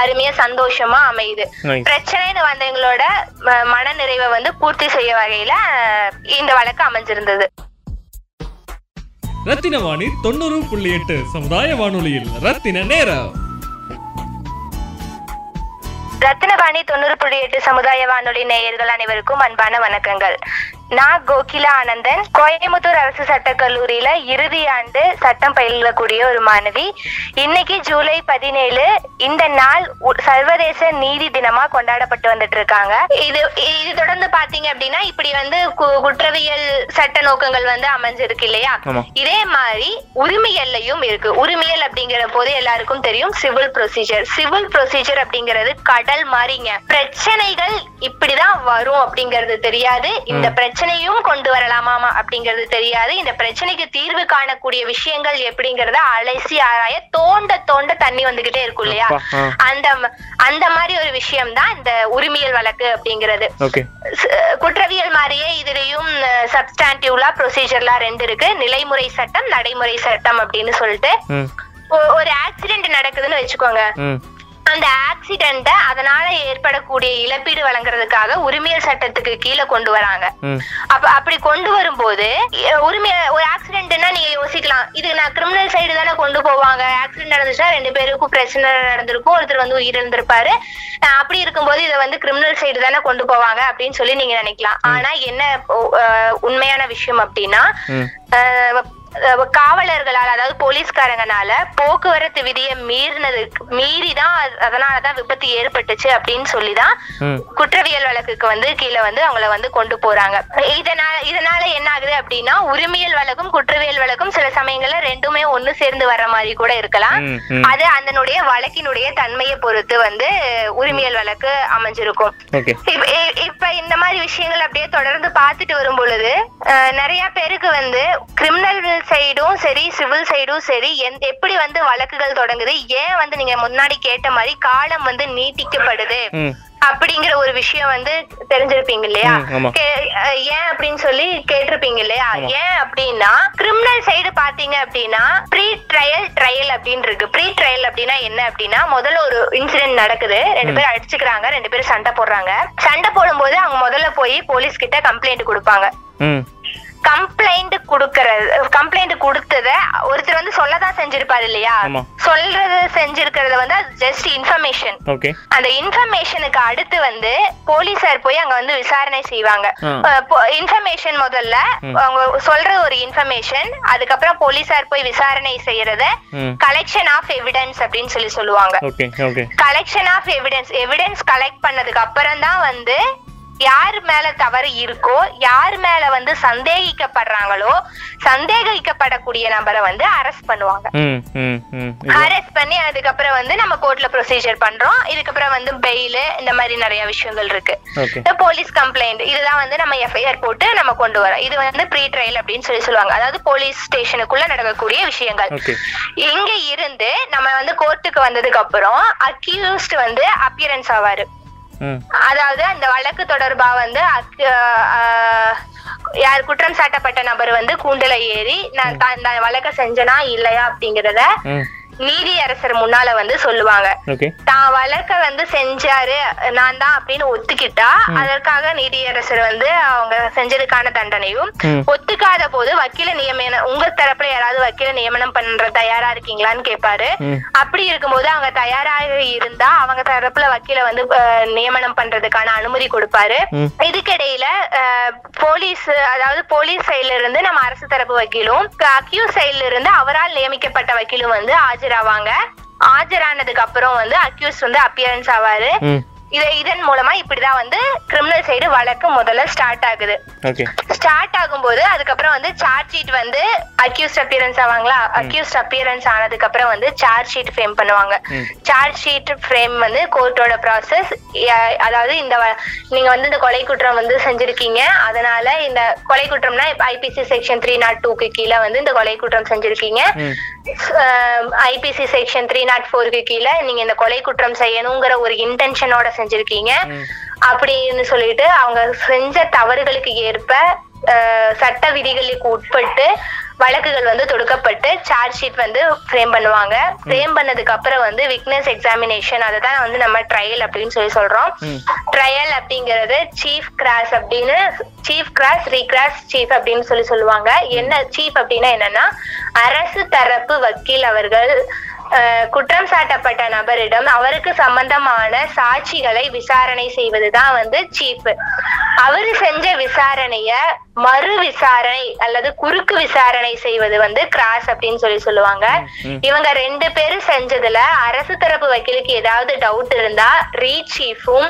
அருமையா சந்தோஷமா அமையுது. பிரச்சனைன்னு வந்தவங்களோட ம- மனநிறைவை வந்து பூர்த்தி செய்ய வகையில இந்த வழக்கு அமைஞ்சிருந்தது. ரத்தின வாணி தொண்ணூறு புள்ளி எட்டு சமுதாய வானொலியில் ரத்தின நேரம். ரத்தினவாணி தொண்ணூறு புள்ளி எட்டு சமுதாய வானொலி நேயர்கள் அனைவருக்கும் அன்பான வணக்கங்கள். நான் கோகிலா ஆனந்தன் கோயம்புத்தூர் அரசு சட்டக் கல்லூரியில இறுதி ஆண்டு சட்டம் பயிலக்கூடிய ஒரு மாணவி. இன்னைக்கு ஜூலை பதினேழு இந்த நாள் சர்வதேச நீதி தினமா கொண்டாடப்பட்டு வந்துட்டு இருக்காங்க இது இது தொடர்ந்து பாத்தீங்க அப்படின்னா இப்படி வந்து குற்றவியல் சட்ட நோக்கங்கள் வந்து அமைஞ்சிருக்கு இல்லையா. இதே மாதிரி உரிமையல்லையும் இருக்கு. உரிமையல் அப்படிங்கிற போது எல்லாருக்கும் தெரியும் சிவில் ப்ரொசீஜர். சிவில் ப்ரொசீஜர் அப்படிங்கிறது கடல் மாதிரிங்க பிரச்சனைகள் இப்படிதான் வரும் அப்படிங்கிறது தெரியாது. இந்த பிரச்சனையும் கொண்டு வரலாமா அப்படிங்கிறது தெரியாது. இந்த பிரச்சனைக்கு தீர்வு காணக்கூடிய விஷயங்கள் எப்படிங்கறத அலசி ஆராய தோண்ட தோண்ட தண்ணி வந்துகிட்டே இருக்கும் இல்லையா? அந்த அந்த மாதிரி ஒரு விஷயம் தான் இந்த உரிமையல் வழக்கு அப்படிங்கிறது. குற்றவியல் மாதிரியே இதுலயும் சப்ஸ்டான்டிவ்லா ப்ரொசீஜர்லா ரெண்டு இருக்கு. நிலைமுறை சட்டம் நடைமுறை சட்டம் அப்படின்னு சொல்லிட்டு. ஒரு ஆக்சிடென்ட் நடக்குதுன்னு வச்சுக்கோங்க. அந்த ஆக்சிடென்ட அதனால ஏற்படக்கூடிய இழப்பீடு வழங்குறதுக்காக உரிமையல் சட்டத்துக்கு கீழே கொண்டு வராங்க. அப்ப அப்படி கொண்டு வரும்போது எ- உரிமை ஒரு ஆக்சிடென்ட்னா நீங்க யோசிக்கலாம். இது நான் கிரிமினல் சைடு தானே கொண்டு போவாங்க. ஆக்சிடென்ட் நடந்துச்சுன்னா ரெண்டு பேருக்கும் பிரச்சனை நடந்திருக்கும். ஒருத்தர் வந்து உயிரிழந்திருப்பாரு. அப்படி இருக்கும்போது இதை வந்து கிரிமினல் சைடு தானே கொண்டு போவாங்க அப்படின்னு சொல்லி நீங்க நினைக்கலாம். ஆனா என்ன உண்மையான விஷயம் அப்படின்னா காவலர்களால் அதாவது போலீஸ்காரங்கனால போக்குவரத்து விதியை மீறினதுக்கு மீறி தான் அதனாலதான் விபத்து ஏற்பட்டுச்சு அப்படின்னு சொல்லிதான் குற்றவியல் வழக்குக்கு வந்து கீழே வந்து அவங்கள வந்து கொண்டு போறாங்க. இதனால இதனால என்ன ஆகுது அப்படின்னா உரிமையல் வழக்கும் குற்றவியல் வழக்கும் சில சமயங்கள்ல ரெண்டுமே ஒண்ணு சேர்ந்து வர்ற மாதிரி கூட இருக்கலாம். அது அதனுடைய வழக்கினுடைய தன்மையை பொறுத்து வந்து உரிமையல் வழக்கு அமைஞ்சிருக்கும். இப்ப இந்த மாதிரி விஷயங்கள் அப்படியே தொடர்ந்து பார்த்துட்டு வரும் பொழுது நிறைய பேருக்கு வந்து கிரிமினல் சைடும் சரி சிவில் சைடும் சரி எந்த- எப்படி வந்து வழக்குகள் தொடங்குது ஏன் வந்து நீங்க முன்னாடி கேட்ட மாதிரி காலம் வந்து நீட்டிக்கப்படுது அப்படிங்கிற ஒரு விஷயம் வந்து தெரிஞ்சிருப்பீங்க இல்லையா? ஏன் அப்படின்னு சொல்லி கேட்டிருப்பீங்க இல்லையா? ஏன் அப்படின்னா கிரிமினல் சைடு பாத்தீங்க அப்படின்னா ப்ரீ ட்ரையல் ட்ரையல் அப்படின்னு இருக்கு. ப்ரீ ட்ரையல் அப்படின்னா என்ன அப்படின்னா முதல்ல ஒரு இன்சிடென்ட் நடக்குது. ரெண்டு பேரும் அடிச்சுக்கிறாங்க ரெண்டு பேரும் சண்டை போடுறாங்க. சண்டை போடும்போது அவங்க முதல்ல போய் போலீஸ் கிட்ட கம்ப்ளைண்ட் கொடுப்பாங்க. கம்ப்ளைண்ட் குடுக்கறது கம்ப்ளைண்ட் கொடுத்தத ஒருத்தர் வந்து சொல்லதான் செஞ்சிருப்பாரு இல்லையா. சொல்றது செஞ்சிருக்கிறது வந்து ஜஸ்ட் இன்ஃபர்மேஷன் அந்த இன்ஃபர்மேஷனுக்கு அடுத்து வந்து போலீசார் போய் அங்க வந்து விசாரணை செய்வாங்க. இன்ஃபர்மேஷன் முதல்ல அவங்க சொல்ற ஒரு இன்ஃபர்மேஷன் அதுக்கப்புறம் போலீசார் போய் விசாரணை செய்யறத கலெக்ஷன் ஆஃப் எவிடன்ஸ் அப்படின்னு சொல்லி சொல்லுவாங்க. Collection of evidence evidence collect பண்ணதுக்கு அப்புறம் தான் வந்து யார் மேல தவறு இருக்கோ யார் மேல வந்து சந்தேகிக்கப்படுறாங்களோ சந்தேகிக்கப்படக்கூடிய நபரை வந்து அரெஸ்ட் பண்ணுவாங்க. அரெஸ்ட் பண்ணி அதுக்கப்புறம் வந்து நம்ம கோர்ட்ல ப்ரொசீஜர் பண்றோம். இதுக்கப்புறம் வந்து பெயில் இந்த மாதிரி நிறைய விஷயங்கள் இருக்கு. போலீஸ் கம்ப்ளைண்ட் இதுதான் வந்து நம்ம எஃப்ஐஆர் போட்டு நம்ம கொண்டு வரோம். இது வந்து ப்ரீ ட்ரையல் அப்படின்னு சொல்லி சொல்லுவாங்க. அதாவது போலீஸ் ஸ்டேஷனுக்குள்ள நடக்கக்கூடிய விஷயங்கள். இங்க இருந்து நம்ம வந்து கோர்ட்டுக்கு வந்ததுக்கு அப்புறம் அக்யூஸ்ட் வந்து அப்பியரன்ஸ் ஆவாரு. அதாவது அந்த வழக்கு தொடர்பா வந்து யார் குற்றம் சாட்டப்பட்ட நபர் வந்து கூண்டுல ஏறி நான் வழக்க செஞ்சனா இல்லையா அப்படிங்கறத நீதியரசர் முன்னால வந்து சொல்லுவாங்க தான் வழக்க வந்து செஞ்சாரு நான் தான் அப்படின்னு ஒத்துக்கிட்டா அதற்காக நீதியரசர் வந்து அவங்க செஞ்சதுக்கான தண்டனையும். ஒத்துக்காத போது வக்கீல நியமனம் உங்க தரப்புல யாராவது வக்கீல நியமனம் பண்ற தயாரா இருக்கீங்களான்னு கேட்பாரு. அப்படி இருக்கும்போது அவங்க தயாராக இருந்தா அவங்க தரப்புல வக்கீல வந்து நியமனம் பண்றதுக்கான அனுமதி கொடுப்பாரு. இதுக்கிடையில போலீஸ் அதாவது போலீஸ் சைடுல இருந்து நம்ம அரசு தரப்பு வக்கீலும் அக்யூஸ் சைடுல இருந்து அவரால் நியமிக்கப்பட்ட வக்கீலும் வந்து ஆஜராவாங்க. ஆஜரானதுக்கு அப்புறம் வந்து அக்யூஸ் வந்து அப்பியரன்ஸ் ஆவாரு. இத இதன் மூலமா இப்படிதான் வந்து கிரிமினல் சைடு வழக்கு முதல்ல ஸ்டார்ட் ஆகுது. ஸ்டார்ட் ஆகும்போது அதுக்கப்புறம் வந்து சார்ஜ் ஷீட் வந்து அக்யூஸ்ட் அப்பியரன்ஸ் ஆவாங்களா? அக்யூஸ்ட் அப்பியரன்ஸ் ஆனதுக்கு அப்புறம் வந்து சார்ஜ் ஷீட் ஃப்ரேம் பண்ணுவாங்க. சார்ஜ் ஷீட் ஃப்ரேம் வந்து கோர்ட்டோட ப்ராசஸ் அதாவது இந்த நீங்க வந்து இந்த கொலை குற்றம் வந்து செஞ்சிருக்கீங்க. அதனால இந்த கொலை குற்றம்னா ஐபிசி செக்ஷன் த்ரீ நாட் டூக்கு கீழே வந்து இந்த கொலை குற்றம் செஞ்சிருக்கீங்க. ஐபிசி செக்ஷன் த்ரீ நாட் ஃபோருக்கு கீழே நீங்க இந்த கொலை குற்றம் செய்யணுங்கிற ஒரு இன்டென்ஷனோட செஞ்சிருக்கீங்க. அப்படின்னு சொல்லிட்டு அவங்க செஞ்ச தவறுகளுக்கு ஏற்ப சட்ட விதிகளுக்கு உட்பட்டு வழக்குகள் வந்து தொடுக்கப்பட்டு சார்ஜ் ஷீட் வந்து ஃப்ரேம் பண்ணுவாங்க. ஃப்ரேம் பண்ணதுக்கு அப்புறம் வந்து விக்னஸ் எக்ஸாமினேஷன் அதை தான் வந்து நம்ம ட்ரையல் அப்படின்னு சொல்லி சொல்றோம். ட்ரையல் அப்படிங்கிறது சீஃப் கிராஸ் அப்படின்னு சீஃப் கிராஸ் ரீக்ராஸ் சீஃப் அப்படின்னு சொல்லி சொல்லுவாங்க. என்ன சீஃப் அப்படின்னா என்னன்னா அரசு தரப்பு வக்கீல் அவர்கள் குற்றம் சாட்டப்பட்ட நபரிடம் அவருக்கு சம்பந்தமான சாட்சிகளை விசாரணை செய்வதுதான் வந்து சீஃப் அவரு செஞ்ச விசாரணைய மறு விசாரணை அல்லது குறுக்கு விசாரணை செய்வது வந்து கிராஸ் அப்படின்னு சொல்லி சொல்லுவாங்க. இவங்க ரெண்டு பேரும் செஞ்சதுல அரசு தரப்பு வக்கீலுக்கு ஏதாவது டவுட் இருந்தா ரீ சீஃபும்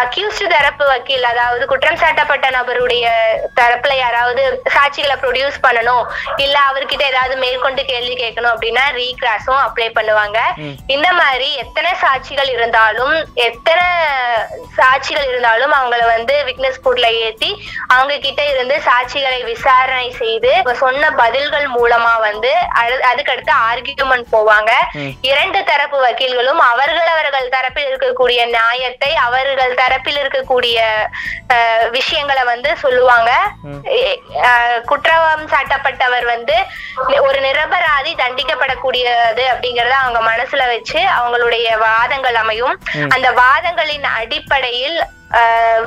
அக்யூஸ்ட் தரப்பு வக்கீல் அதாவது குற்றம் சாட்டப்பட்ட நபருடைய தரப்புல யாராவது சாட்சிகளை ப்ரொடியூஸ் பண்ணணும் இல்ல அவர்கிட்ட ஏதாவது மேற்கொண்டு கேள்வி கேட்கணும் அப்படின்னா ரீக்ராஸும் அப்ளை பண்ணுவாங்க. இந்த மாதிரி எத்தனை சாட்சிகள் இருந்தாலும் எத்தனை சாட்சிகள் இருந்தாலும் அவங்கள வந்து விட்னஸ் கூட்ல ஏத்தி அவங்க கிட்ட இருந்து சாட்சிகளை விசாரணை செய்து சொன்ன பதில்கள் மூலமா வந்து அதுக்கடுத்து ஆர்கியூமெண்ட் போவாங்க. இரண்டு தரப்பு வக்கீல்களும் அவர்கள் அவர்கள் தரப்பில் இருக்கக்கூடிய நியாயத்தை அவர்கள் தரப்பில் இருக்கக்கூடிய விஷயங்களை வந்து சொல்லுவாங்க. குற்றம் சாட்டப்பட்டவர் வந்து ஒரு நிரபராதி தண்டிக்கப்படக்கூடியது அப்படிங்கறத அவங்க மனசுல வச்சு அவங்களுடைய வாதங்கள் அமையும். அந்த வாதங்களின் அடிப்படையில் அஹ்,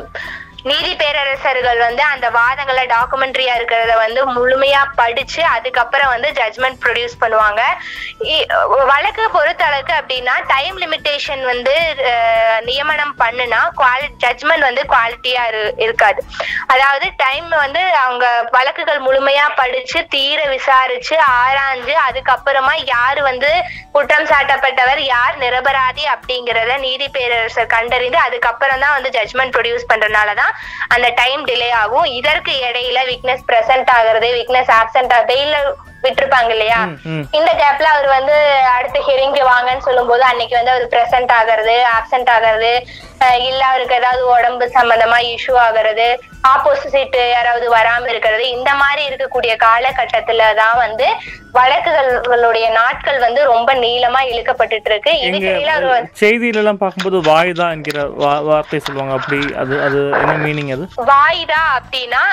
நீதி பேரரசர்கள் வந்து அந்த வாதங்களை டாக்குமெண்ட்ரியா இருக்கிறத வந்து முழுமையா படிச்சு அதுக்கப்புறம் வந்து ஜட்மெண்ட் ப்ரொடியூஸ் பண்ணுவாங்க. இ- வழக்கு பொறுத்த அளவுக்கு அப்படின்னா டைம் லிமிட்டேஷன் வந்து நியமனம் பண்ணுனா குவாலி ஜட்மெண்ட் வந்து குவாலிட்டியா இருக்காது. அதாவது டைம் வந்து அவங்க வழக்குகள் முழுமையா படிச்சு தீர விசாரிச்சு ஆராய்ஞ்சு அதுக்கப்புறமா யார் வந்து குற்றம் சாட்டப்பட்டவர் யார் நிரபராதி அப்படிங்கிறத நீதி பேரரசர் கண்டறிந்து அதுக்கப்புறம் தான் வந்து ஜட்மெண்ட் ப்ரொடியூஸ் பண்றதுனாலதான் அந்த டைம் டிலே ஆகும். இதற்கு இடையில விக்னஸ் பிரசன்ட் ஆகிறது விக்னஸ் ஆப்சென்ட் பெயில விட்டுருப்பாங்க இல்லையா. இந்த கேப்ல அவர் வந்து அடுத்த ஹியரிங்க்கு வாங்கன்னு சொல்லும்போது அன்னைக்கு வந்து அவர் பிரசன்ட் ஆகிறது ஆப்சென்ட் ஆகிறது இல்ல அவருக்கு ஏதாவது உடம்பு சம்பந்தமா இஷ்யூ ஆகுறது ஆப்போசிட் யாராவது வராம இருக்கிறது இந்த மாதிரி இருக்கக்கூடிய காலகட்டத்துல தான் வந்து வழக்குகளுடைய நாட்கள் வந்து ரொம்ப நீளமா இழுக்கப்பட்டுட்டு இருக்கு இதுக்கிடையில அவர் செய்தியில எல்லாம் பார்க்கும்போது வாய்தா என்கிற வார்த்தை சொல்லுவாங்க. அப்படி அது அது என்ன மீனிங் அது? வாய்தா அப்படின்னா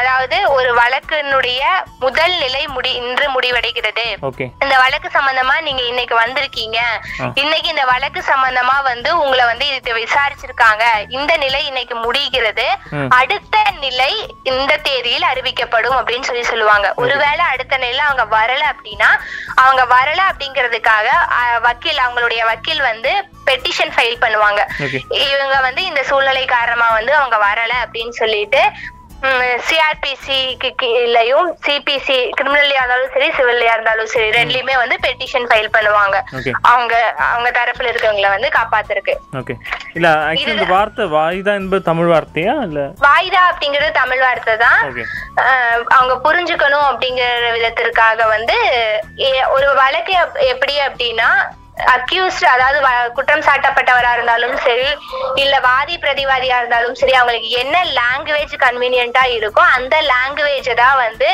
அதாவது ஒரு வழக்கினுடைய முதல் நிலை முடி இன்று முடிவடைகிறது. இந்த வழக்கு சம்பந்தமா நீங்க இன்னைக்கு வந்திருக்கீங்க. இன்னைக்கு இந்த வழக்கு சம்பந்தமா வந்து உங்களை வந்து இது விசாரிச்சிருக்காங்க. இந்த நிலை இன்னைக்கு முடிகிறது. அடுத்த நிலை இந்த தேதியில் அறிவிக்கப்படும் அப்படின்னு சொல்லி சொல்லுவாங்க. ஒருவேளை அடுத்த நிலையில அவங்க வரல அப்படின்னா அவங்க வரல அப்படிங்கிறதுக்காக வக்கீல் அவங்களுடைய வக்கீல் வந்து பெட்டிஷன் ஃபைல் பண்ணுவாங்க. இவங்க வந்து இந்த சூழ்நிலை காரணமா வந்து அவங்க வரல அப்படின்னு சொல்லிட்டு சிஆர்பிசி இல்லையும் சிபிசி கிரிமினல்லையா இருந்தாலும் சரி சிவில்லையா இருந்தாலும் சரி ரெண்டுலயுமே வந்து பெட்டிஷன் ஃபைல் பண்ணுவாங்க. அவங்க அவங்க தரப்புல இருக்கவங்கள வந்து காப்பாத்துறதுக்கு. ஓகே இல்ல ஆக்சுவலி இந்த வார்த்தை வாய்தா என்பது தமிழ் வார்த்தையா இல்ல? வாய்தா அப்படிங்கிறது தமிழ் வார்த்தை தான். அவங்க புரிஞ்சுக்கணும் அப்படிங்கிற விதத்திற்காக வந்து ஒரு வழக்கு எப்- எப்படி அப்படின்னா அக்யூஸ்ட் அதாவது குற்றம் சாட்டப்பட்டவரா இருந்தாலும் சரி இல்ல வாதி பிரதிவாதியா இருந்தாலும் சரி அவங்களுக்கு என்ன லாங்குவேஜ் கன்வீனியன்ட்டா இருக்கோ அந்த லாங்குவேஜ் தான் வந்து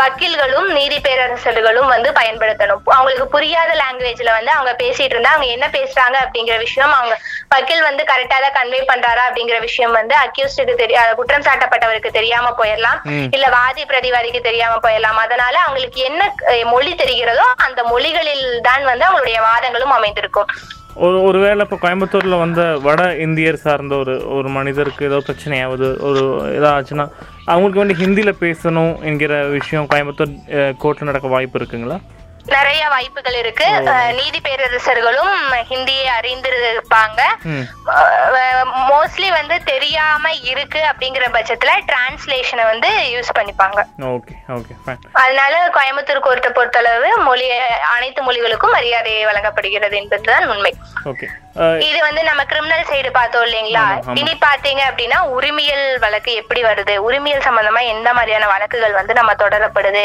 வக்கீல்களும் நீதி பேரரசர்களும் வந்து பயன்படுத்தணும். அவங்களுக்கு புரியாத லாங்குவேஜ்ல வந்து அவங்க பேசிட்டு இருந்தா அவங்க என்ன பேசுறாங்க அப்படிங்கிற விஷயம் அவங்க வக்கீல் வந்து கரெக்டா தான் கன்வே பண்றாரா அப்படிங்கிற விஷயம் வந்து அக்யூஸ்டுக்கு தெரிய குற்றம் சாட்டப்பட்டவருக்கு தெரியாம போயிடலாம். இல்ல வாதி பிரதிவாதிக்கு தெரியாம போயிடலாம். அதனால அவங்களுக்கு என்ன மொழி தெரிகிறதோ அந்த மொழிகளில் தான் வந்து அவங்களுடைய வாதங்களும் அமைந்திருக்கும். ஒரு ஒருவேளை இப்போ கோயம்புத்தூர்ல வந்த வட இந்தியர் சார்ந்த ஒரு ஒரு மனிதருக்கு ஏதோ பிரச்சனையாவது ஒரு ஏதாச்சுன்னா அவங்களுக்கு வந்து ஹிந்தியில பேசணும் என்கிற விஷயம் கோயம்புத்தூர் கோர்ட்ல நடக்க வாய்ப்பு இருக்குங்களா? நிறைய வாய்ப்புகள் இருக்கு. நீதி பேரரசர்களும் ஹிந்தியை அறிந்திருப்பாங்க. மோஸ்ட்லி வந்து தெரியாம இருக்கு அப்படிங்கிற பட்சத்துல டிரான்ஸ்லேஷனை வந்து யூஸ் பண்ணிப்பாங்க. அதனால கோயம்புத்தூர் கோர்ட்டை பொறுத்தளவு மொழி அனைத்து மொழிகளுக்கும் மரியாதை வழங்கப்படுகிறது என்பதுதான் உண்மை. ஓகே. இது வந்து நம்ம கிரிமினல் சைடு பார்த்தோம் இல்லைங்களா? இனி பாத்தீங்க அப்படின்னா உரிமையல் வழக்கு எப்படி வருது? உரிமையல் சம்பந்தமா எந்த மாதிரியான வழக்குகள் வந்து நம்ம தொடரப்படுது?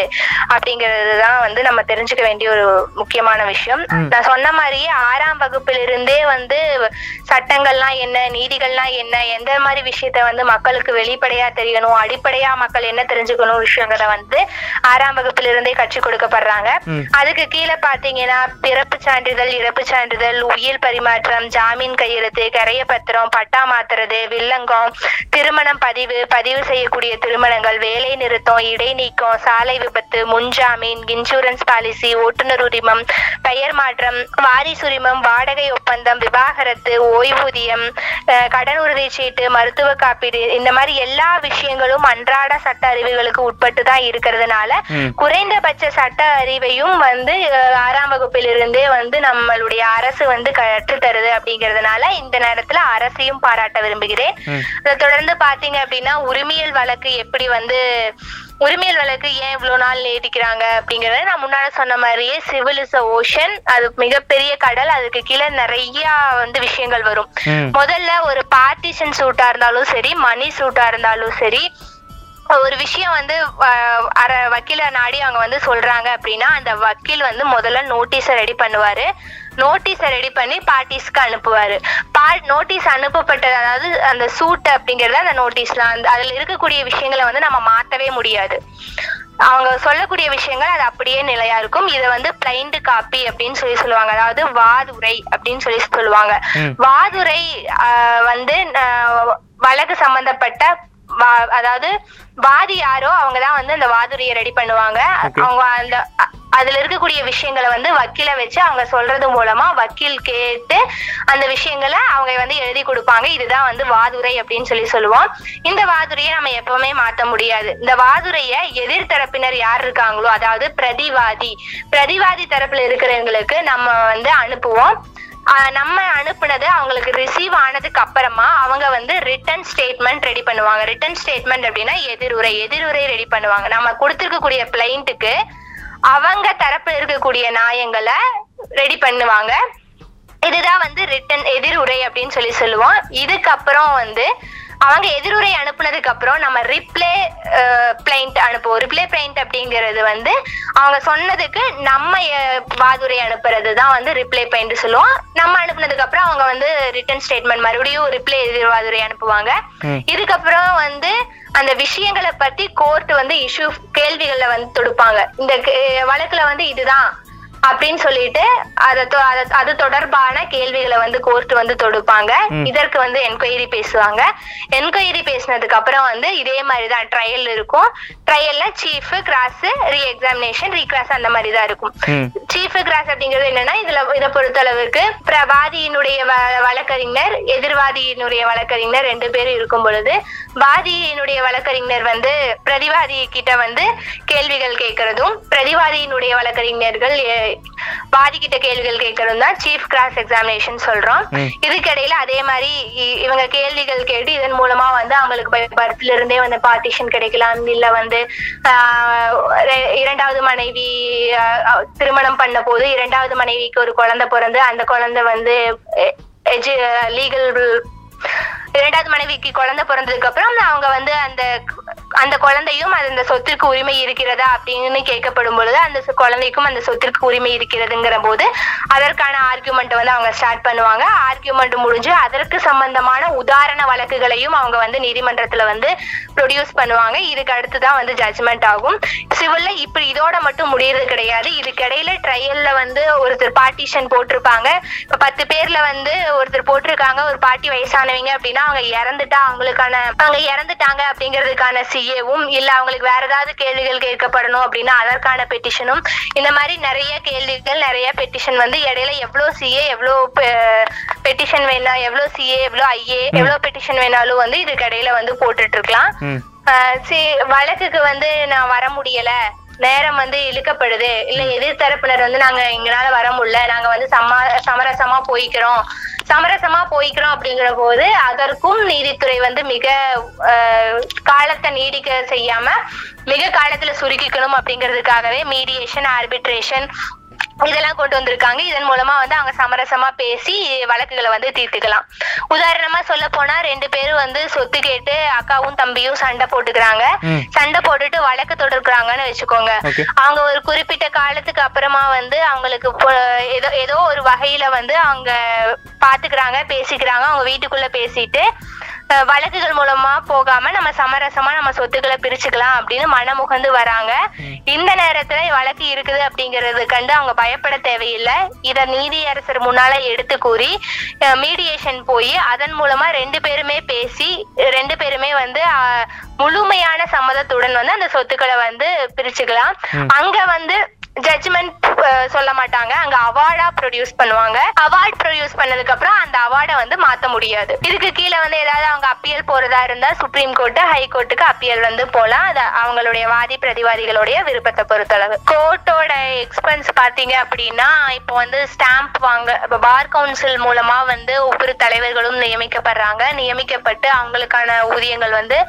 அப்படிங்கிறது தான் வந்து நம்ம தெரிஞ்சுக்க வேண்டிய ஒரு முக்கியமான விஷயம். நான் சொன்ன மாதிரியே ஆறாம் வகுப்பிலிருந்தே வந்து சட்டங்கள்லாம் என்ன நீதிகள்லாம் என்ன எந்த மாதிரி விஷயத்த வந்து மக்களுக்கு வெளிப்படையா தெரியணும் அடிப்படையா மக்கள் என்ன தெரிஞ்சுக்கணும் விஷயங்கிறத வந்து ஆறாம் வகுப்பிலிருந்தே கற்றுக் கொடுக்கப்படுறாங்க. அதுக்கு கீழே பாத்தீங்கன்னா பிறப்பு சான்றிதழ் இறப்பு சான்றிதழ் உயிர் பரிமாற்றம் ஜாமீன் கையெழுத்து கரைய பத்திரம் பட்டா மாத்துறது வில்லங்கம் திருமணம் பதிவு பதிவு செய்யக்கூடிய திருமணங்கள் வேலை நிறுத்தம் இடைநீக்கம் சாலை விபத்து முன்ஜாமீன் இன்சூரன்ஸ் பாலிசி ஓட்டுநர் உரிமம் பெயர் மாற்றம் வாரிசுரிமம் வாடகை ஒப்பந்தம் விவாகரத்து ஓய்வூதியம் கடன் உறுதி சீட்டு மருத்துவ காப்பீடு இந்த மாதிரி எல்லா விஷயங்களும் அன்றாட சட்ட அறிவுகளுக்கு உட்பட்டு தான் இருக்கிறதுனால குறைந்தபட்ச சட்ட அறிவையும் வந்து ஆறாம் வகுப்பிலிருந்தே வந்து நம்மளுடைய அரசு வந்து கற்றுத்தருது. இருக்கிறது அப்படிங்கறதுனால இந்த நேரத்துல அரசையும் பாராட்ட விரும்புகிறேன். அதை தொடர்ந்து பாத்தீங்க அப்படின்னா உரிமையல் வழக்கு எப்படி வந்து உரிமையல் வழக்கு ஏன் இவ்வளவு நாள் நீட்டிக்கிறாங்க அப்படிங்கறத நான் முன்னாடி சொன்ன மாதிரியே சிவில் இஸ் ஓஷன் அது மிகப்பெரிய கடல் அதுக்கு கீழே நிறைய வந்து விஷயங்கள் வரும். முதல்ல ஒரு பார்ட்டிஷன் சூட்டா இருந்தாலும் சரி மணி சூட்டா இருந்தாலும் சரி ஒரு விஷயம் வந்து அர வக்கீல நாடி அவங்க வந்து சொல்றாங்க அப்படின்னா அந்த வக்கீல் வந்து முதல்ல நோட்டீஸை ரெடி பண்ணுவாரு. நோட்டீஸை ரெடி பண்ணி பார்ட்டிஸ்க்கு அனுப்புவாரு. பா நோட்டீஸ் அனுப்பப்பட்டது அதாவது அந்த சூட் அப்படிங்கறது அந்த நோட்டீஸ்ல அந்த அதுல இருக்கக்கூடிய விஷயங்களை வந்து நம்ம மாத்தவே முடியாது. அவங்க சொல்லக்கூடிய விஷயங்கள் அது அப்படியே நிலையா இருக்கும். இதை வந்து பிளைண்ட் காப்பி அப்படின்னு சொல்லி சொல்லுவாங்க. அதாவது வாதுரை அப்படின்னு சொல்லி சொல்லுவாங்க. வாதுரை வந்து வழக்கு சம்பந்தப்பட்ட அதாவது வாதி யாரோ அவங்க தான் வந்து அந்த வாதுரையை ரெடி பண்ணுவாங்க. அவங்க அந்த அதுல இருக்கக்கூடிய விஷயங்களை வந்து வக்கீல வச்சு அவங்க சொல்றது மூலமா வக்கீல் கேட்டு அந்த விஷயங்களை அவங்க வந்து எழுதி கொடுப்பாங்க. இதுதான் வந்து வாதுரை அப்படின்னு சொல்லி சொல்லுவோம். இந்த வாதுரையை நம்ம எப்பவுமே மாத்த முடியாது. இந்த வாதுரைய எதிர்த்தரப்பினர் யார் இருக்காங்களோ அதாவது பிரதிவாதி பிரதிவாதி தரப்புல இருக்கிறவங்களுக்கு நம்ம வந்து அனுப்புவோம். நம்ம அனுப்புனது அவங்களுக்கு ரிசீவ் ஆனதுக்கு அப்புறமா அவங்க வந்து ரிட்டன் ஸ்டேட்மெண்ட் ரெடி பண்ணுவாங்க. ரிட்டன் ஸ்டேட்மெண்ட் அப்படின்னா எதிருரை எதிருரை ரெடி பண்ணுவாங்க. நம்ம கொடுத்துருக்கக்கூடிய பிளைண்ட்டுக்கு அவங்க தரப்புல இருக்கக்கூடிய நியாயங்களை ரெடி பண்ணுவாங்க. இதுதான் வந்து ரிட்டன் உரை அப்படின்னு சொல்லி சொல்லுவோம். இதுக்கப்புறம் வந்து அவங்க எதிருரை அனுப்புனதுக்கு அப்புறம் நம்ம ரிப்ளே பிளைண்ட் அனுப்புவோம். ரிப்ளே பிளைண்ட் அப்படிங்கிறது வந்து அவங்க சொன்னதுக்கு நம்ம வாதுரை அனுப்புறது தான் வந்து ரிப்ளை பிளைண்ட் சொல்லுவோம். நம்ம அனுப்புனதுக்கு அப்புறம் அவங்க வந்து ரிட்டன் ஸ்டேட்மெண்ட் மறுபடியும் ரிப்ளை எதிர் வாதுரை அனுப்புவாங்க. இதுக்கப்புறம் வந்து அந்த விஷயங்களை பத்தி கோர்ட் வந்து இஷ்யூ கேள்விகளை வந்து தொடுப்பாங்க. இந்த வழக்குல வந்து இதுதான். அப்படின்னு சொல்லிட்டு அத அத- தொடர்பான கேள்விகளை வந்து கோர்ட் வந்து தொடுப்பாங்க. இதற்கு வந்து என்கொயரி பேசுவாங்க. என்கொயரி பேசினதுக்கு அப்புறம் வந்து இதே மாதிரி தான் ட்ரையல் இருக்கும். ட்ரையல்ல chief cross re examination recross அந்த மாதிரி தான் இருக்கும். சீஃப் கிராஸ் அப்படிங்கிறது என்னன்னா இதுல இதை பொறுத்தளவுக்கு பிரவாதியினுடைய வ- வழக்கறிஞர் எதிர்வாதியினுடைய வழக்கறிஞர் ரெண்டு பேரும் இருக்கும் பொழுது வாதியினுடைய வழக்கறிஞர் வந்து பிரதிவாதி கிட்ட வந்து கேள்விகள் கேட்கறதும் பிரதிவாதியினுடைய வழக்கறிஞர்கள் எ- வாதி கிட்ட கேள்விகள் கேட்கறதும் தான் சீஃப் கிராஸ் எக்ஸாமினேஷன் சொல்றோம். இதுக்கிடையில அதே மாதிரி இவங்க கேள்விகள் கேட்டு இதன் மூலமா வந்து அவங்களுக்கு பர்த்ல இருந்தே வந்து பார்ட்டிஷன் கிடைக்கலாம் இல்ல வந்து இரண்டாவது மனைவி திருமணம் பண்ண போது இரண்டாவது மனைவிக்கு ஒரு குழந்தை பிறந்து அந்த குழந்தை வந்து லீகல் இரண்டாவது மனைவிக்கு குழந்தை பிறந்ததுக்கு அப்புறம் அவங்க வந்து அந்த அந்த குழந்தையும் அது அந்த சொத்திற்கு உரிமை இருக்கிறதா அப்படின்னு கேட்கப்படும் பொழுது அந்த குழந்தைக்கும் அந்த சொத்திற்கு உரிமை இருக்கிறதுங்கிற போது அதற்கான ஆர்கியூமெண்ட் வந்து அவங்க ஸ்டார்ட் பண்ணுவாங்க. ஆர்கியூமெண்ட் முடிஞ்சு அதற்கு சம்பந்தமான உதாரண வழக்குகளையும் அவங்க வந்து நீதிமன்றத்துல வந்து ப்ரொடியூஸ் பண்ணுவாங்க. இதுக்கு அடுத்து தான் வந்து ஜட்ஜ்மெண்ட் ஆகும். சிவில்ல இப்படி இதோட மட்டும் முடியறது கிடையாது. இதுக்கிடையில ட்ரையல்ல வந்து ஒருத்தர் பார்ட்டிஷன் போட்டிருப்பாங்க. இப்ப பத்து பேர்ல வந்து ஒருத்தர் போட்டிருக்காங்க. ஒரு பாட்டி வயசானவங்க அப்படின்னா அவங்க இறந்துட்டா அவங்களுக்கான அவங்க இறந்துட்டாங்க அப்படிங்கிறதுக்கான சிஏவும் இல்ல அவங்களுக்கு வேற ஏதாவது கேள்விகள் கேட்கப்படணும் அப்படின்னா அதற்கான பெட்டிஷனும் இந்த மாதிரி நிறைய கேள்விகள் நிறைய பெட்டிஷன் வந்து இடையில எவ்வளவு சிஏ எவ்வளவு பெட்டிஷன் வேணா எவ்வளவு சிஏ எவ்வளவு ஐஏ எவ்வளவு பெட்டிஷன் வேணாலும் வந்து இதுக்கு இடையில வந்து போட்டுட்டு இருக்கலாம். வழக்குக்கு வந்து நான் வர முடியல. நேரம் வந்து இழுக்கப்படுது. இல்ல எதிர் தரப்பினர் வந்து நாங்க எங்களால வர முடியல. நாங்க வந்து சமா சமரசமா போய்க்கிறோம். சமரசமா போய்க்கிறோம் அப்படிங்கிற போது அதற்கும் நீதித்துறை வந்து மிக காலத்தை நீடிக்க செய்யாம மிக காலத்துல சுருக்கிக்கணும் அப்படிங்கிறதுக்காகவே மீடியேஷன் ஆர்பிட்ரேஷன் இதெல்லாம் கொண்டு வந்திருக்காங்க. இதன் மூலமா வந்து அவங்க சமரசமா பேசி வழக்குகளை வந்து தீர்த்துக்கலாம். உதாரணமா சொல்ல போனா ரெண்டு பேரும் வந்து சொத்து கேட்டு அக்காவும் தம்பியும் சண்டை போட்டுக்கிறாங்க. சண்டை போட்டுட்டு வழக்கு தொடர்கிறாங்கன்னு வச்சுக்கோங்க. அவங்க ஒரு குறிப்பிட்ட காலத்துக்கு அப்புறமா வந்து அவங்களுக்கு ஏதோ ஏதோ ஒரு வகையில வந்து அவங்க பாத்துக்கிறாங்க பேசிக்கிறாங்க. அவங்க வீட்டுக்குள்ள பேசிட்டு வழக்குகள் மூலமா போகாம நம்ம சமரசமா நம்ம சொத்துக்களை பிரிச்சுக்கலாம் அப்படின்னு மனமுகந்து வராங்க. இந்த நேரத்துல வழக்கு இருக்குது அப்படிங்கறது கண்டு அவங்க பயப்பட தேவையில்லை. இத நீதியரசர் முன்னால எடுத்து கூறி மீடியேஷன் போய் அதன் மூலமா ரெண்டு பேருமே பேசி ரெண்டு பேருமே வந்து முழுமையான சம்மதத்துடன் வந்து அந்த சொத்துக்களை வந்து பிரிச்சுக்கலாம். அங்க வந்து ஜட்ஜ்மெண்ட் சொல்ல மாட்டாங்க. அங்க அவார்டா ப்ரொடியூஸ் பண்ணுவாங்க. அவார்ட் ப்ரொடியூஸ் பண்ணதுக்கு அப்புறம் அந்த அவார்டை வந்து மாத்த முடியாது. இதுக்கு கீழே வந்து ஏதாவது அவங்க அப்பீல் போறதா இருந்தா சுப்ரீம் கோர்ட் ஹை கோர்ட்டுக்கு அப்பீல் வந்து போலாம். அது அவங்களுடைய வாதி பிரதிவாதிகளுடைய விருப்பத்தை பொறுத்தளவு. கோர்ட்டோட எக்ஸ்பென்ஸ் பாத்தீங்க அப்படின்னா இப்போ வந்து ஸ்டாம்ப் வாங்க பார் கவுன்சில் மூலமா வந்து ஒவ்வொரு தலைவர்களும் நியமிக்கப்படுறாங்க. நியமிக்கப்பட்டு அவங்களுக்கான ஊதியங்கள் வந்து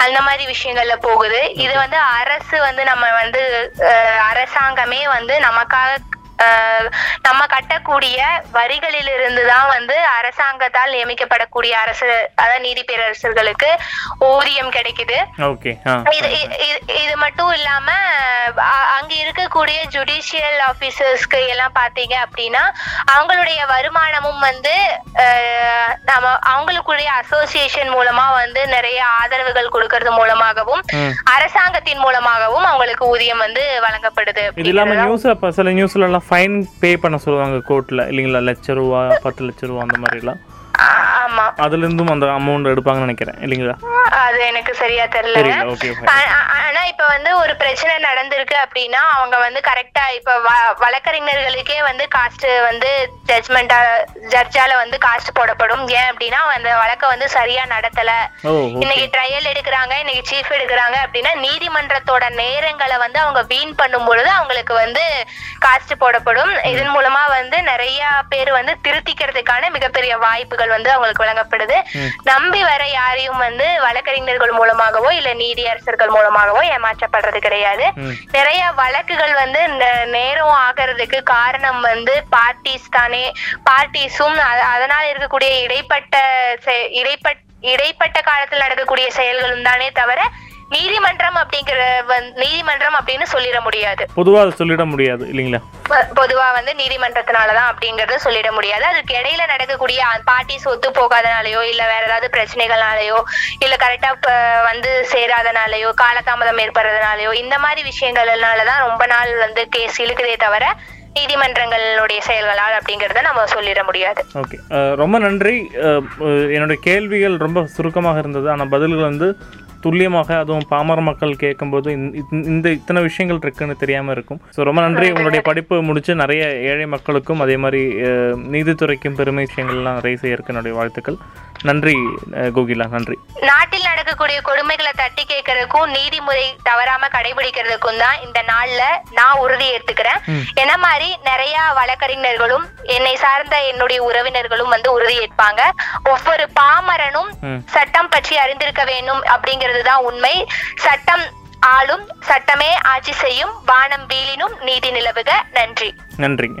அந்த மாதிரி விஷயங்கள்ல போகுது. இது வந்து அரசு வந்து நம்ம வந்து அஹ், எல்லாமே வந்து நமக்காக நம்ம கட்டக்கூடிய வரிகளிலிருந்து தான் வந்து அரசாங்கத்தால் நியமிக்கப்படக்கூடிய அரசு அதாவது நீதி பேரரசர்களுக்கு ஊதியம் கிடைக்குது. இது மட்டும் இல்லாம அங்க இருக்கக்கூடிய ஜுடிஷியல் ஆபீசர்ஸ்க்கு எல்லாம் பாத்தீங்க அப்படின்னா அவங்களுடைய வருமானமும் வந்து நம்ம அவங்களுக்குரிய அசோசியேஷன் மூலமா வந்து நிறைய ஆதரவுகள் கொடுக்கறது மூலமாகவும். அரசாங்கத்தின் மூலமாகவும் அவங்களுக்கு ஊதியம் வந்து வழங்கப்படுது. இது இல்லாம நியூஸ்ல சில நியூஸ்ல எல்லாம் ஃபைன் பே பண்ண சொல்லுவாங்க கோர்ட்டில் இல்லைங்களா? லட்ச ரூபா பத்து லட்ச ரூபா அந்த மாதிரிலாம். ஆமா. அதுல இருந்தும் அந்த அமௌண்ட் எடுப்பாங்கன்னு நினைக்கிறேன். இல்லைங்களா? அது எனக்கு சரியா தெரியல. ஆனா இப்ப வந்து ஒரு பிரச்சனை நடந்திருக்கு அப்படின்னா அவங்க வந்து கரெக்டா இப்ப வழக்கறிஞர்களுக்கே வந்து காஸ்ட் வந்து ஜட்மெண்டா ஜட்ஜால வந்து காஸ்ட் போடப்படும். ஏன் அப்படின்னா அந்த வழக்க வந்து சரியா நடத்தல. இன்னைக்கு ட்ரையல் எடுக்கிறாங்க இன்னைக்கு சீஃப் எடுக்கிறாங்க அப்படின்னா நீதிமன்றத்தோட நேரங்களை வந்து அவங்க வீண் பண்ணும் பொழுது அவங்களுக்கு வந்து காஸ்ட் போடப்படும். இதன் மூலமா வந்து நிறைய பேர் வந்து திருத்திக்கிறதுக்கான மிகப்பெரிய வாய்ப்புகள் வந்து அவங்களுக்கு வழங்கப்படுது. நம்பி வர யாரையும் வந்து வழக்கறிஞர்கள் மூலமாகவோ இல்ல நீதியரசர்கள் மூலமாகவோ ஏமாற்றப்படுறது கிடையாது. நிறைய வழக்குகள் வந்து நே- நேரம் ஆகிறதுக்கு காரணம் வந்து பார்ட்டிஸ் தானே பார்ட்டிஸும் அதனால இருக்கக்கூடிய இடைப்பட்ட செ- இடைப்பட் இடைப்பட்ட காலத்தில் நடக்கக்கூடிய செயல்களும் தானே தவிர நீதிமன்றம் அப்படிங்கிற நீதிமன்றம் அப்படின்னு சொல்லிட முடியாது. பொதுவா சொல்லிட முடியாது இல்லைங்களா? பொதுவா வந்து நீதிமன்றத்தினாலதான் அப்படிங்கறத சொல்லிட முடியாது. அதுக்கு இடையில நடக்கக்கூடிய பார்ட்டிஸ் ஒத்து போகாதனாலயோ இல்ல வேற ஏதாவது பிரச்சனைகள்னாலயோ இல்ல கரெக்டா வந்து சேராதனாலயோ காலதாமதம் ஏற்படுறதுனாலயோ இந்த மாதிரி விஷயங்கள்னாலதான் ரொம்ப நாள் வந்து கேஸ் இழுக்குதே தவிர நீதிமன்றங்களுடைய செயல்களால் அப்படிங்கறத நம்ம சொல்லிட முடியாது. ஓகே. ரொம்ப நன்றி. என்னுடைய கேள்விகள் ரொம்ப சுருக்கமாக இருந்தது. ஆனால் பதில்கள் வந்து துல்லியமாக அதுவும் பாமர மக்கள் கேட்கும்போது இந்த- இத்தனை விஷயங்கள் இருக்குன்னு தெரியாமல் இருக்கும். ஸோ ரொம்ப நன்றி. உங்களுடைய படிப்பு முடிச்சு நிறைய ஏழை மக்களுக்கும் அதே மாதிரி நீதித்துறைக்கும் பெருமை விஷயங்கள்லாம் நிறைய செய்யறதுக்கு என்னுடைய வாழ்த்துக்கள். நன்றி கோகிலா நன்றி. நாட்டில் நடக்கக்கூடிய கொடுமைகளை தட்டி கேட்கறதுக்கும் நீதிமுறை தவறாம கடைபிடிக்கிறதுக்கும் தான் இந்த நாள்ல நான் உறுதி ஏத்துக்கிறேன் என்ன மாதிரி நிறைய வழக்கறிஞர்களும் என்னை சார்ந்த என்னுடைய உறவினர்களும் வந்து உறுதி ஏற்பாங்க ஒவ்வொரு பாமரனும். சட்டம் பற்றி அறிந்திருக்க வேண்டும் அப்படிங்கிறது தான் உண்மை. சட்டம் ஆளும் சட்டமே ஆட்சி செய்யும் வானம் வீழினும் நீதி நிலவுக. நன்றி. நன்றிங்க.